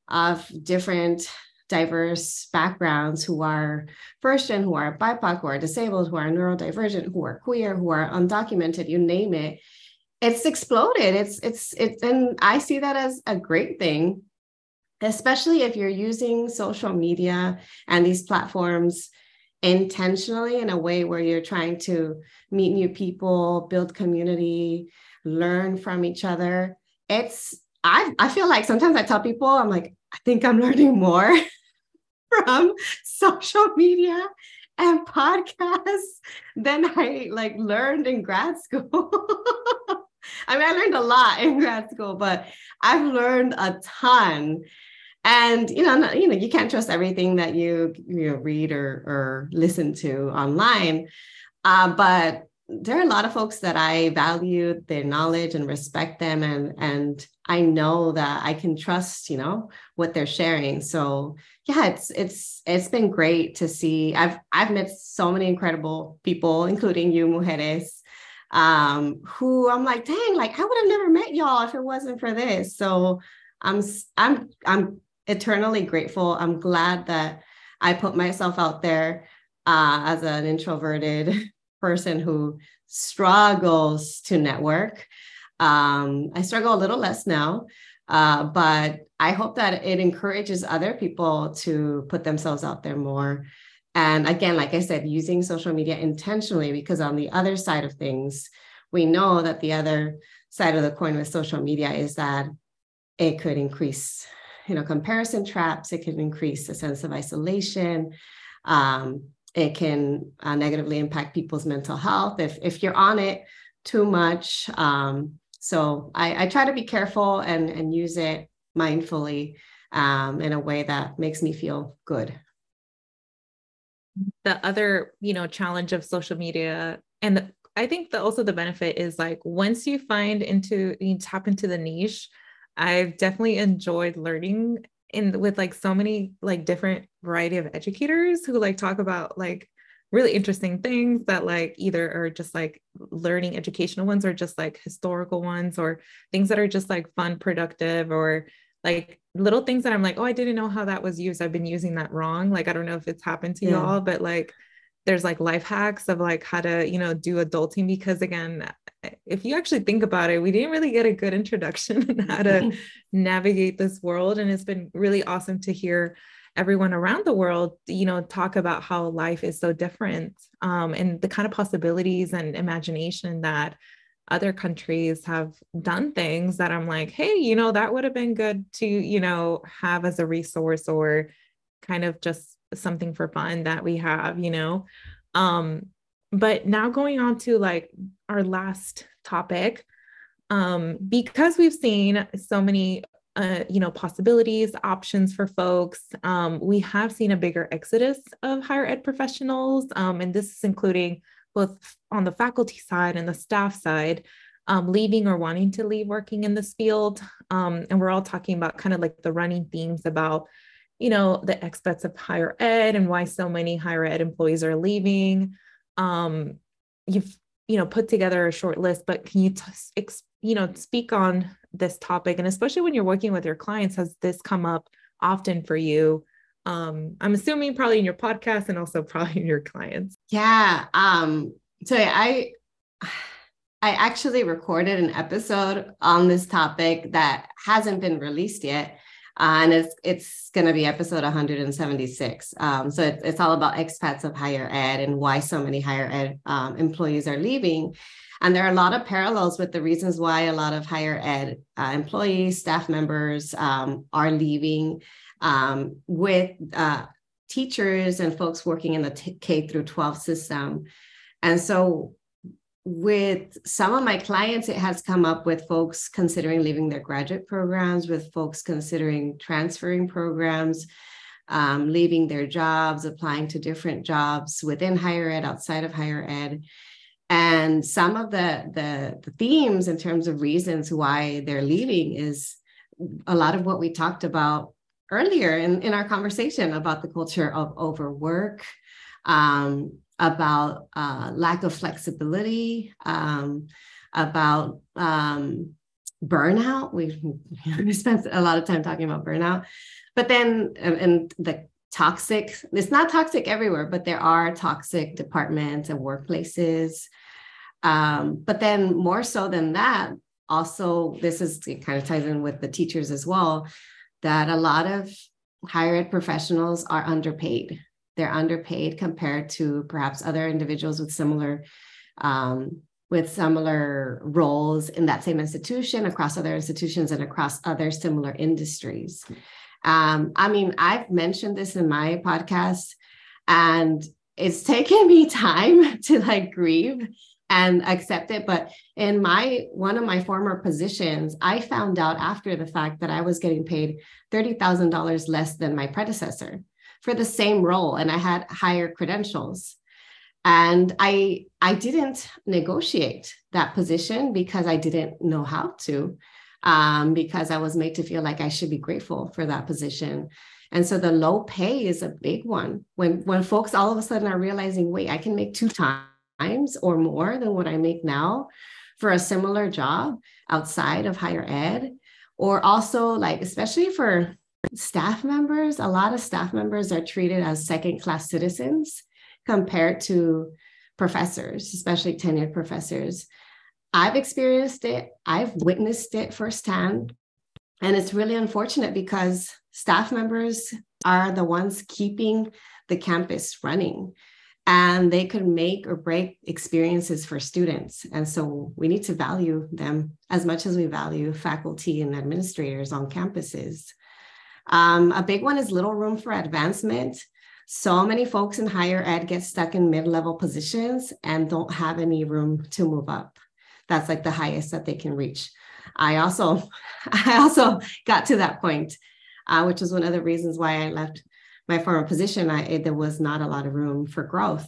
of different diverse backgrounds who are first gen, who are BIPOC, who are disabled, who are neurodivergent, who are queer, who are undocumented, you name it. It's exploded. It's it's it's and I see that as a great thing, especially if you're using social media and these platforms intentionally in a way where you're trying to meet new people, build community, learn from each other. It's I I feel like sometimes I tell people I'm like I think I'm learning more from social media and podcasts than I like learned in grad school. I mean, I learned a lot in grad school, but I've learned a ton. And you know, you know, you can't trust everything that you you know, read or or listen to online. Uh, but there are a lot of folks that I value their knowledge and respect them and and I know that I can trust, you know, what they're sharing. So yeah, it's it's it's been great to see. I've I've met so many incredible people, including you, mujeres, um, who I'm like, dang, like I would have never met y'all if it wasn't for this. So I'm I'm I'm eternally grateful. I'm glad that I put myself out there uh, as an introverted person who struggles to network. Um, I struggle a little less now, uh, but I hope that it encourages other people to put themselves out there more. And again, like I said, using social media intentionally, because on the other side of things, we know that the other side of the coin with social media is that it could increase, you know, comparison traps. It can increase a sense of isolation. Um, it can uh, negatively impact people's mental health if if you're on it too much. Um, so I, I, try to be careful and and use it mindfully um, in a way that makes me feel good. The other, you know, challenge of social media, and the, I think that also the benefit is like once you find into you tap into the niche, I've definitely enjoyed learning in with like so many like different variety of educators who like talk about like really interesting things that like either are just like learning educational ones or just like historical ones or things that are just like fun productive or like little things that I'm like, oh, I didn't know how that was used. I've been using that wrong. Like, I don't know if it's happened to yeah. y'all, but like there's like life hacks of like how to, you know, do adulting because again, if you actually think about it, we didn't really get a good introduction on how to navigate this world. And it's been really awesome to hear everyone around the world, you know, talk about how life is so different um, and the kind of possibilities and imagination that other countries have done things that I'm like, hey, you know, that would have been good to, you know, have as a resource or kind of just something for fun that we have, you know. Um, but now going on to like our last topic, um, because we've seen so many uh, you know possibilities options for folks um, we have seen a bigger exodus of higher ed professionals um, and this is including both on the faculty side and the staff side um, leaving or wanting to leave working in this field. Um, and we're all talking about kind of like the running themes about you know the expats of higher ed and why so many higher ed employees are leaving um, you've you know put together a short list but can you t- ex- you know speak on this topic? And especially when you're working with your clients has this come up often for you? Um i'm assuming probably in your podcast and also probably in your clients. Yeah um so i i actually recorded an episode on this topic that hasn't been released yet uh, and it's it's going to be episode 176. Um, so it's, it's all about expats of higher ed and why so many higher ed um, employees are leaving. And there are a lot of parallels with the reasons why a lot of higher ed uh, employees, staff members um, are leaving um, with uh, teachers and folks working in the t- K through 12 system. And so with some of my clients, it has come up with folks considering leaving their graduate programs, with folks considering transferring programs. um, leaving their jobs, applying to different jobs within higher ed, outside of higher ed. And some of the, the, the themes in terms of reasons why they're leaving is a lot of what we talked about earlier in, in our conversation about the culture of overwork, um, about uh, lack of flexibility, um, about um, burnout. We, we spent a lot of time talking about burnout, but then and, and the toxic. It's not toxic everywhere, but there are toxic departments and workplaces. Um, but then more so than that, also this is kind of ties in with the teachers as well, that a lot of higher ed professionals are underpaid. They're underpaid compared to perhaps other individuals with similar um, with similar roles in that same institution, across other institutions, and across other similar industries. Um, I mean, I've mentioned this in my podcast, and it's taken me time to like grieve and accept it. But in my one of my former positions, I found out after the fact that I was getting paid $30,000 less than my predecessor for the same role, and I had higher credentials. And i i didn't negotiate that position because i didn't know how to um, because i was made to feel like i should be grateful for that position. And so the low pay is a big one. When when folks all of a sudden are realizing wait i can make two times or more than what i make now for a similar job outside of higher ed or also like especially for staff members a lot of staff members are treated as second class citizens compared to professors, especially tenured professors. I've experienced it, I've witnessed it firsthand. And it's really unfortunate because staff members are the ones keeping the campus running and they could make or break experiences for students. And so we need to value them as much as we value faculty and administrators on campuses. Um, a big one is little room for advancement. So many folks in higher ed get stuck in mid level positions and don't have any room to move up. That's like the highest that they can reach. I also, I also got to that point, uh, which was one of the reasons why I left my former position. I, there was not a lot of room for growth.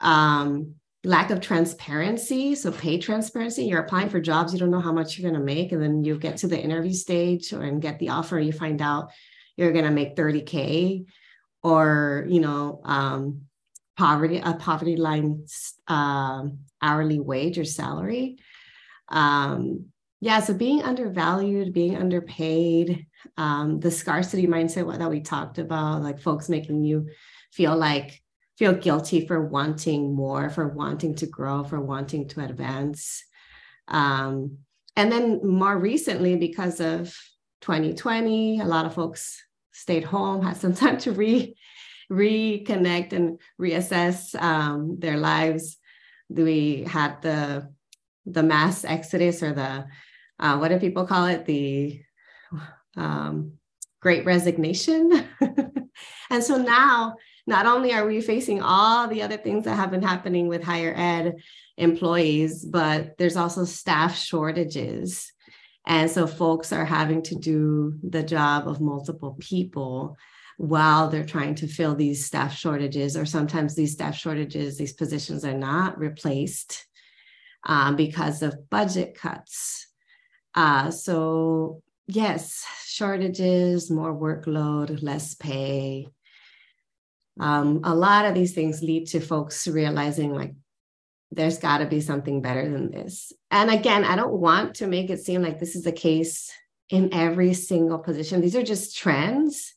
Um, lack of transparency. So pay transparency. You're applying for jobs, you don't know how much you're going to make, and then you get to the interview stage and get the offer. You find out you're going to make 30k or you know um, poverty a poverty line uh, hourly wage or salary um, yeah so being undervalued being underpaid um, the scarcity mindset that we talked about like folks making you feel like feel guilty for wanting more for wanting to grow for wanting to advance um, and then more recently because of 2020 a lot of folks stayed home, had some time to re reconnect and reassess um, their lives. We had the the mass exodus or the uh, what do people call it? The um, great resignation. and so now, not only are we facing all the other things that have been happening with higher ed employees, but there's also staff shortages and so folks are having to do the job of multiple people while they're trying to fill these staff shortages, or sometimes these staff shortages, these positions are not replaced um, because of budget cuts. Uh, so, yes, shortages, more workload, less pay. Um, a lot of these things lead to folks realizing, like, there's got to be something better than this. And again, I don't want to make it seem like this is the case in every single position. These are just trends.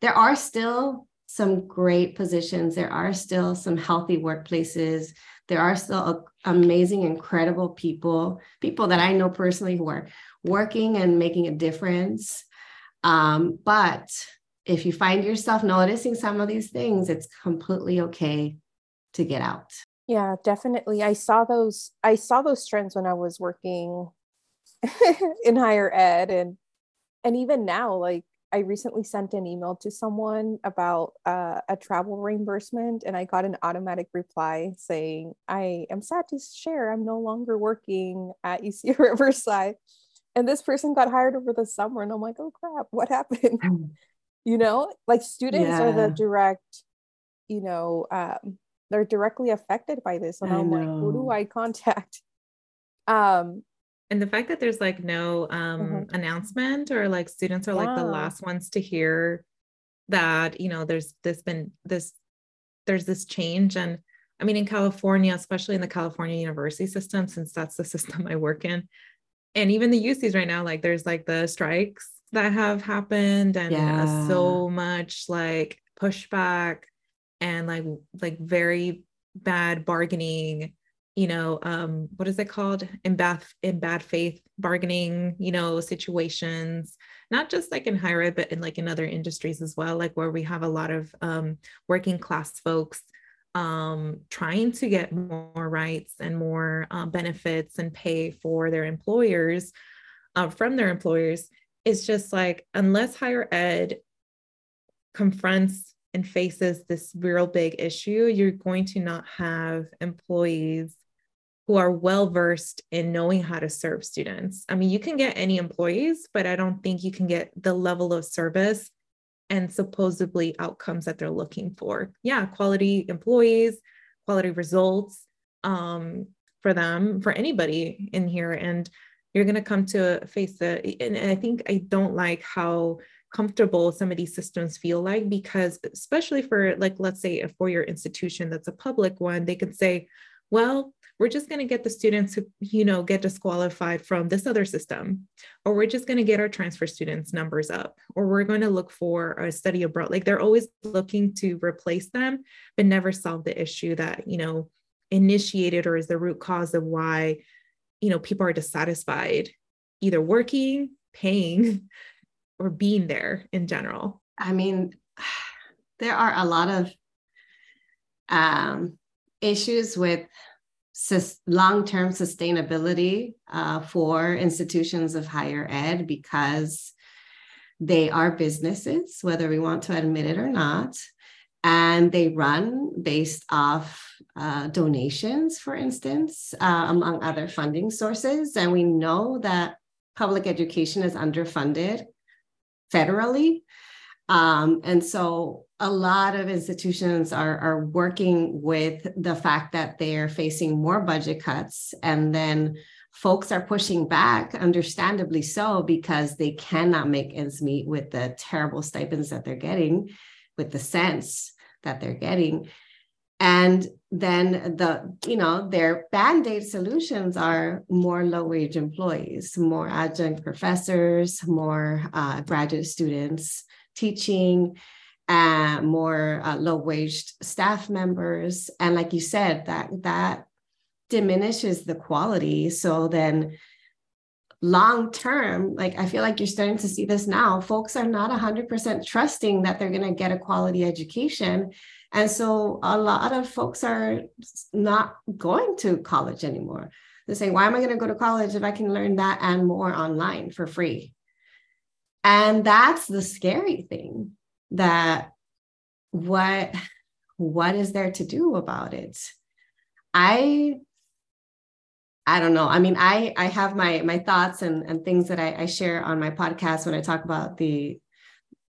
There are still some great positions, there are still some healthy workplaces, there are still amazing, incredible people, people that I know personally who are working and making a difference. Um, but if you find yourself noticing some of these things, it's completely okay to get out. Yeah, definitely. I saw those I saw those trends when I was working in higher ed and and even now like I recently sent an email to someone about uh, a travel reimbursement and I got an automatic reply saying I am sad to share I'm no longer working at UC Riverside and this person got hired over the summer and I'm like oh crap what happened you know like students yeah. are the direct you know um, they're directly affected by this and I am like who do i contact um and the fact that there's like no um mm-hmm. announcement or like students are yeah. like the last ones to hear that you know there's this been this there's this change and i mean in california especially in the california university system since that's the system i work in and even the ucs right now like there's like the strikes that have happened and yeah. so much like pushback and like like very bad bargaining you know um what is it called in bad in bad faith bargaining you know situations not just like in higher ed but in like in other industries as well like where we have a lot of um working class folks um trying to get more rights and more uh, benefits and pay for their employers uh, from their employers it's just like unless higher ed confronts and faces this real big issue, you're going to not have employees who are well versed in knowing how to serve students. I mean, you can get any employees, but I don't think you can get the level of service and supposedly outcomes that they're looking for. Yeah, quality employees, quality results um, for them, for anybody in here. And you're going to come to face the and, i think i don't like how comfortable some of these systems feel like because especially for like let's say a four-year institution that's a public one they could say well we're just going to get the students who you know get disqualified from this other system or we're just going to get our transfer students numbers up or we're going to look for a study abroad. Like they're always looking to replace them but never solve the issue that you know initiated or is the root cause of why you know people are dissatisfied either working paying or being there in general. I mean there are a lot of um, issues with sus- long-term sustainability uh, for institutions of higher ed because they are businesses whether we want to admit it or not and they run based off uh, donations, for instance, uh, among other funding sources. And we know that public education is underfunded federally. Um, and so a lot of institutions are, are working with the fact that they're facing more budget cuts. And then folks are pushing back, understandably so, because they cannot make ends meet with the terrible stipends that they're getting with the sense that they're getting and then the you know their band-aid solutions are more low-wage employees more adjunct professors more uh, graduate students teaching uh, more uh, low-wage staff members. And like you said that that diminishes the quality. So then long term, like I feel like you're starting to see this now. Folks are not 100% trusting that they're going to get a quality education. And so a lot of folks are not going to college anymore. They say, why am I going to go to college if I can learn that and more online for free? And that's the scary thing that what what is there to do about it? I I don't know. I mean, I I have my my thoughts and and things that I, I share on my podcast when I talk about the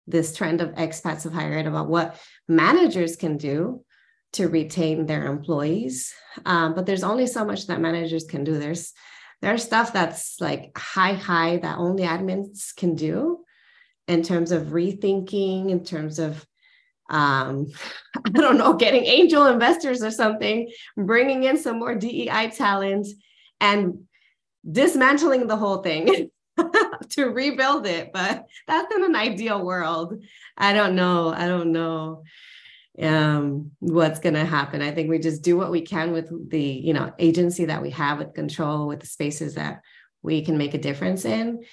this trend of expats of higher ed about what managers can do to retain their employees. Um, but there's only so much that managers can do. There's there's stuff that's like high high that only admins can do in terms of rethinking, in terms of um, I don't know, getting angel investors or something, bringing in some more DEI talent and dismantling the whole thing to rebuild it. But that's in an ideal world. I don't know. I don't know um, what's going to happen. I think we just do what we can with the, you know, agency that we have with control, with the spaces that we can make a difference in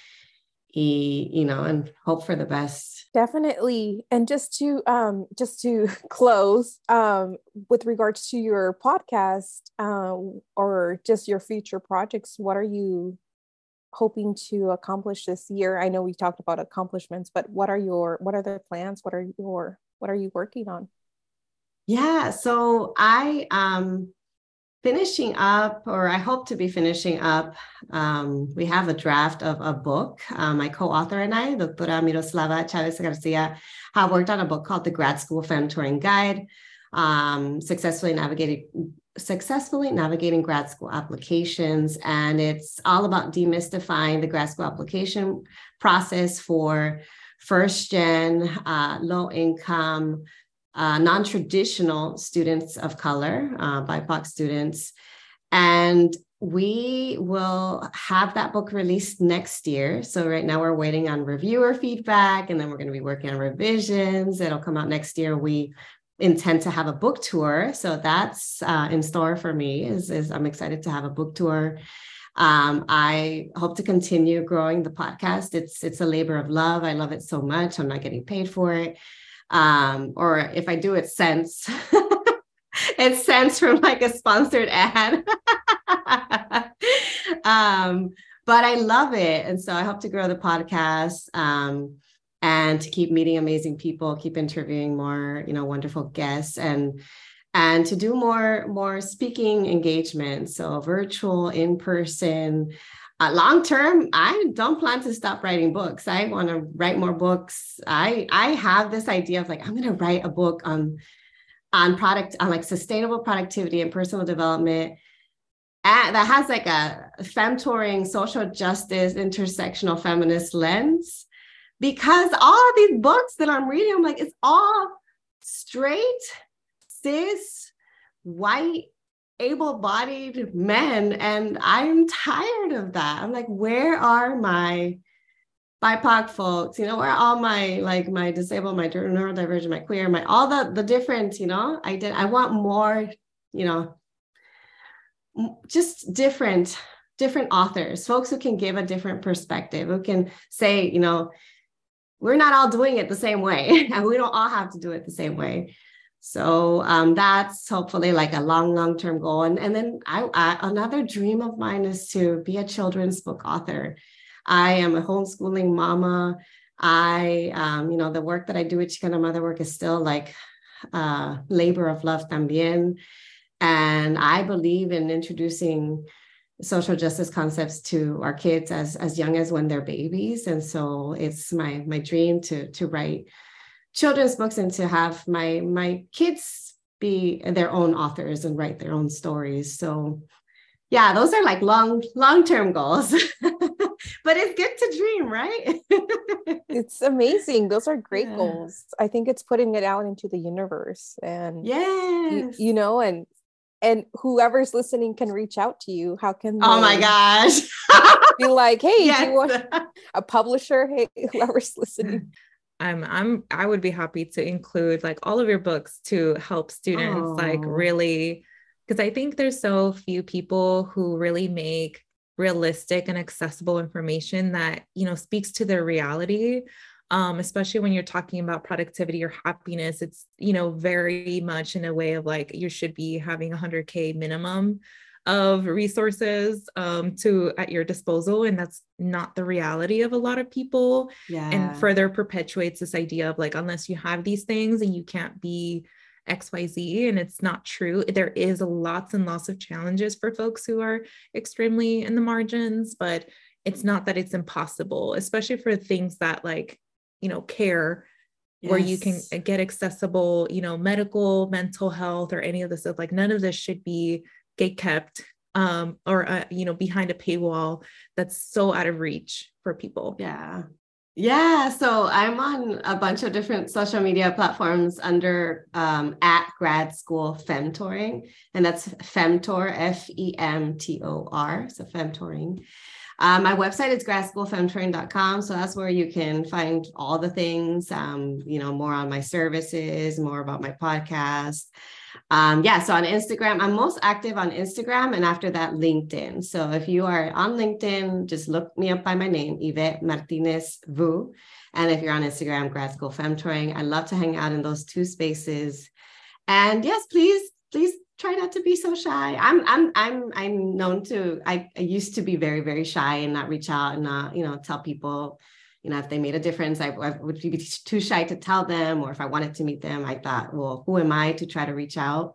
E, you know and hope for the best definitely and just to um just to close um with regards to your podcast uh, or just your future projects what are you hoping to accomplish this year? I know we talked about accomplishments but what are your what are the plans? What are your what are you working on? Yeah so i um finishing up, or I hope to be finishing up. Um, we have a draft of a book. Um, my co-author and I, Doctora Miroslava Chavez Garcia, have worked on a book called The Grad School Femtoring Guide, um, successfully navigating successfully navigating grad school applications and it's all about demystifying the grad school application process for first gen uh, low income uh, non-traditional students of color, uh, BIPOC students. And we will have that book released next year. So right now we're waiting on reviewer feedback, and then we're going to be working on revisions. It'll come out next year. We intend to have a book tour, so that's uh, in store for me. Is, is I'm excited to have a book tour. Um, I hope to continue growing the podcast. It's it's a labor of love. I love it so much. I'm not getting paid for it um, or if I do it cents, it's cents from like a sponsored ad. um, but I love it. And so I hope to grow the podcast um, and to keep meeting amazing people, keep interviewing more, you know, wonderful guests and and to do more more speaking engagements so virtual in person uh, long term i don't plan to stop writing books. I want to write more books. I i have this idea of like i'm going to write a book on on product on like sustainable productivity and personal development that has like a femtoring social justice intersectional feminist lens. Because all of these books that i'm reading i'm like it's all straight cis white able-bodied men and i'm tired of that. I'm like where are my bipoc folks? You know where are all my like my disabled my neurodivergent my queer my all the the different you know? I did i want more you know just different different authors folks who can give a different perspective who can say you know we're not all doing it the same way and we don't all have to do it the same way so um, that's hopefully like a long, long term goal. And, and then I, I, another dream of mine is to be a children's book author. I am a homeschooling mama. I, um, you know, the work that I do with Chicana Mother Work is still like uh, labor of love también. And I believe in introducing social justice concepts to our kids as, as young as when they're babies. And so it's my, my dream to, to write children's books and to have my my kids be their own authors and write their own stories. So yeah those are like long long term goals. But it's good to dream right? It's amazing. Those are great yeah. goals. I think it's putting it out into the universe and yeah you, you, know and and whoever's listening can reach out to you. How can oh my gosh. be like hey yes. do you want a publisher? Hey whoever's listening I'm I'm I would be happy to include like all of your books to help students oh. like really because I think there's so few people who really make realistic and accessible information that you know speaks to their reality um, especially when you're talking about productivity or happiness it's you know very much in a way of like you should be having 100k minimum of resources um, to at your disposal and that's not the reality of a lot of people yeah. and further perpetuates this idea of like unless you have these things and you can't be xyz and it's not true there is lots and lots of challenges for folks who are extremely in the margins but it's not that it's impossible especially for things that like you know care Yes. where you can get accessible, you know, medical, mental health, or any of this stuff. Like none of this should be get kept um, or uh, you know behind a paywall that's so out of reach for people. Yeah. Yeah so i'm on a bunch of different social media platforms under um, at grad school femtoring and that's femtor f-e-m-t-o-r so femtoring um, my website is gradschoolfemtoring.com. So that's where you can find all the things, um, you know, more on my services, more about my podcast, um, yeah, so on Instagram, I'm most active on Instagram and after that, LinkedIn. So if you are on LinkedIn, just look me up by my name, Yvette Martinez Vu. And if you're on Instagram, Grad School Femtoring, I love to hang out in those two spaces. And yes, please, please try not to be so shy. I'm I'm I'm I'm known to I, I used to be very, very shy and not reach out and not, you know, tell people you know, if they made a difference, I, I, would be too shy to tell them, or if I wanted to meet them, I thought, well, who am I to try to reach out?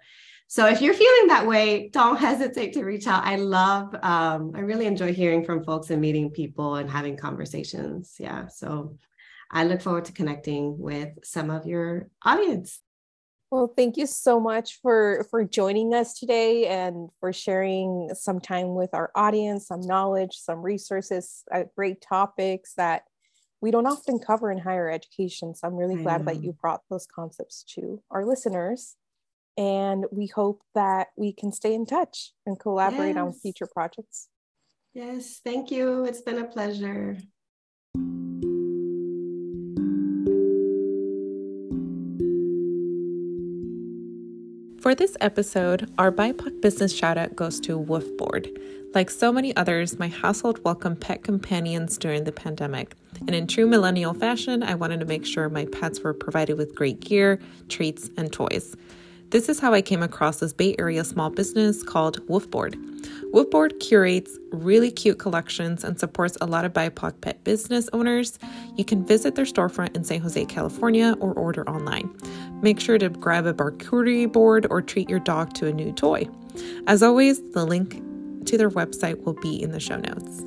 So if you're feeling that way, don't hesitate to reach out. I love, um, I really enjoy hearing from folks and meeting people and having conversations. Yeah. So I look forward to connecting with some of your audience. Well, thank you so much for for joining us today and for sharing some time with our audience, some knowledge, some resources, uh, great topics that we don't often cover in higher education. So I'm really I glad know. that you brought those concepts to our listeners. And we hope that we can stay in touch and collaborate yes. on future projects. Yes, thank you. It's been a pleasure. For this episode, our BIPOC business shout out goes to Woofboard. Like so many others, my household welcomed pet companions during the pandemic. And in true millennial fashion, I wanted to make sure my pets were provided with great gear, treats, and toys. This is how I came across this Bay Area small business called Woofboard. Woofboard curates really cute collections and supports a lot of BIPOC pet business owners. You can visit their storefront in San Jose, California, or order online. Make sure to grab a charcuterie board or treat your dog to a new toy. As always, the link to their website will be in the show notes.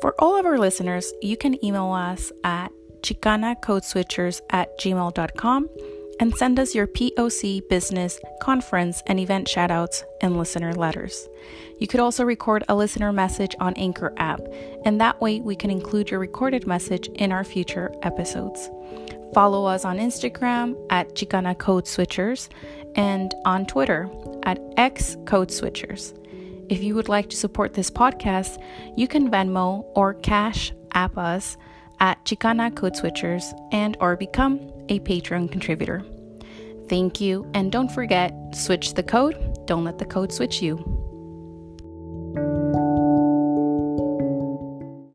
For all of our listeners, you can email us at chicanacodeswitchers at gmail.com and send us your POC business, conference, and event shoutouts and listener letters. You could also record a listener message on Anchor app, and that way we can include your recorded message in our future episodes. Follow us on Instagram at Chicana Code Switchers and on Twitter at X Code Switchers. If you would like to support this podcast, you can Venmo or Cash App us at Chicana Code Switchers and or become a Patreon contributor. Thank you, and don't forget, switch the code, don't let the code switch you.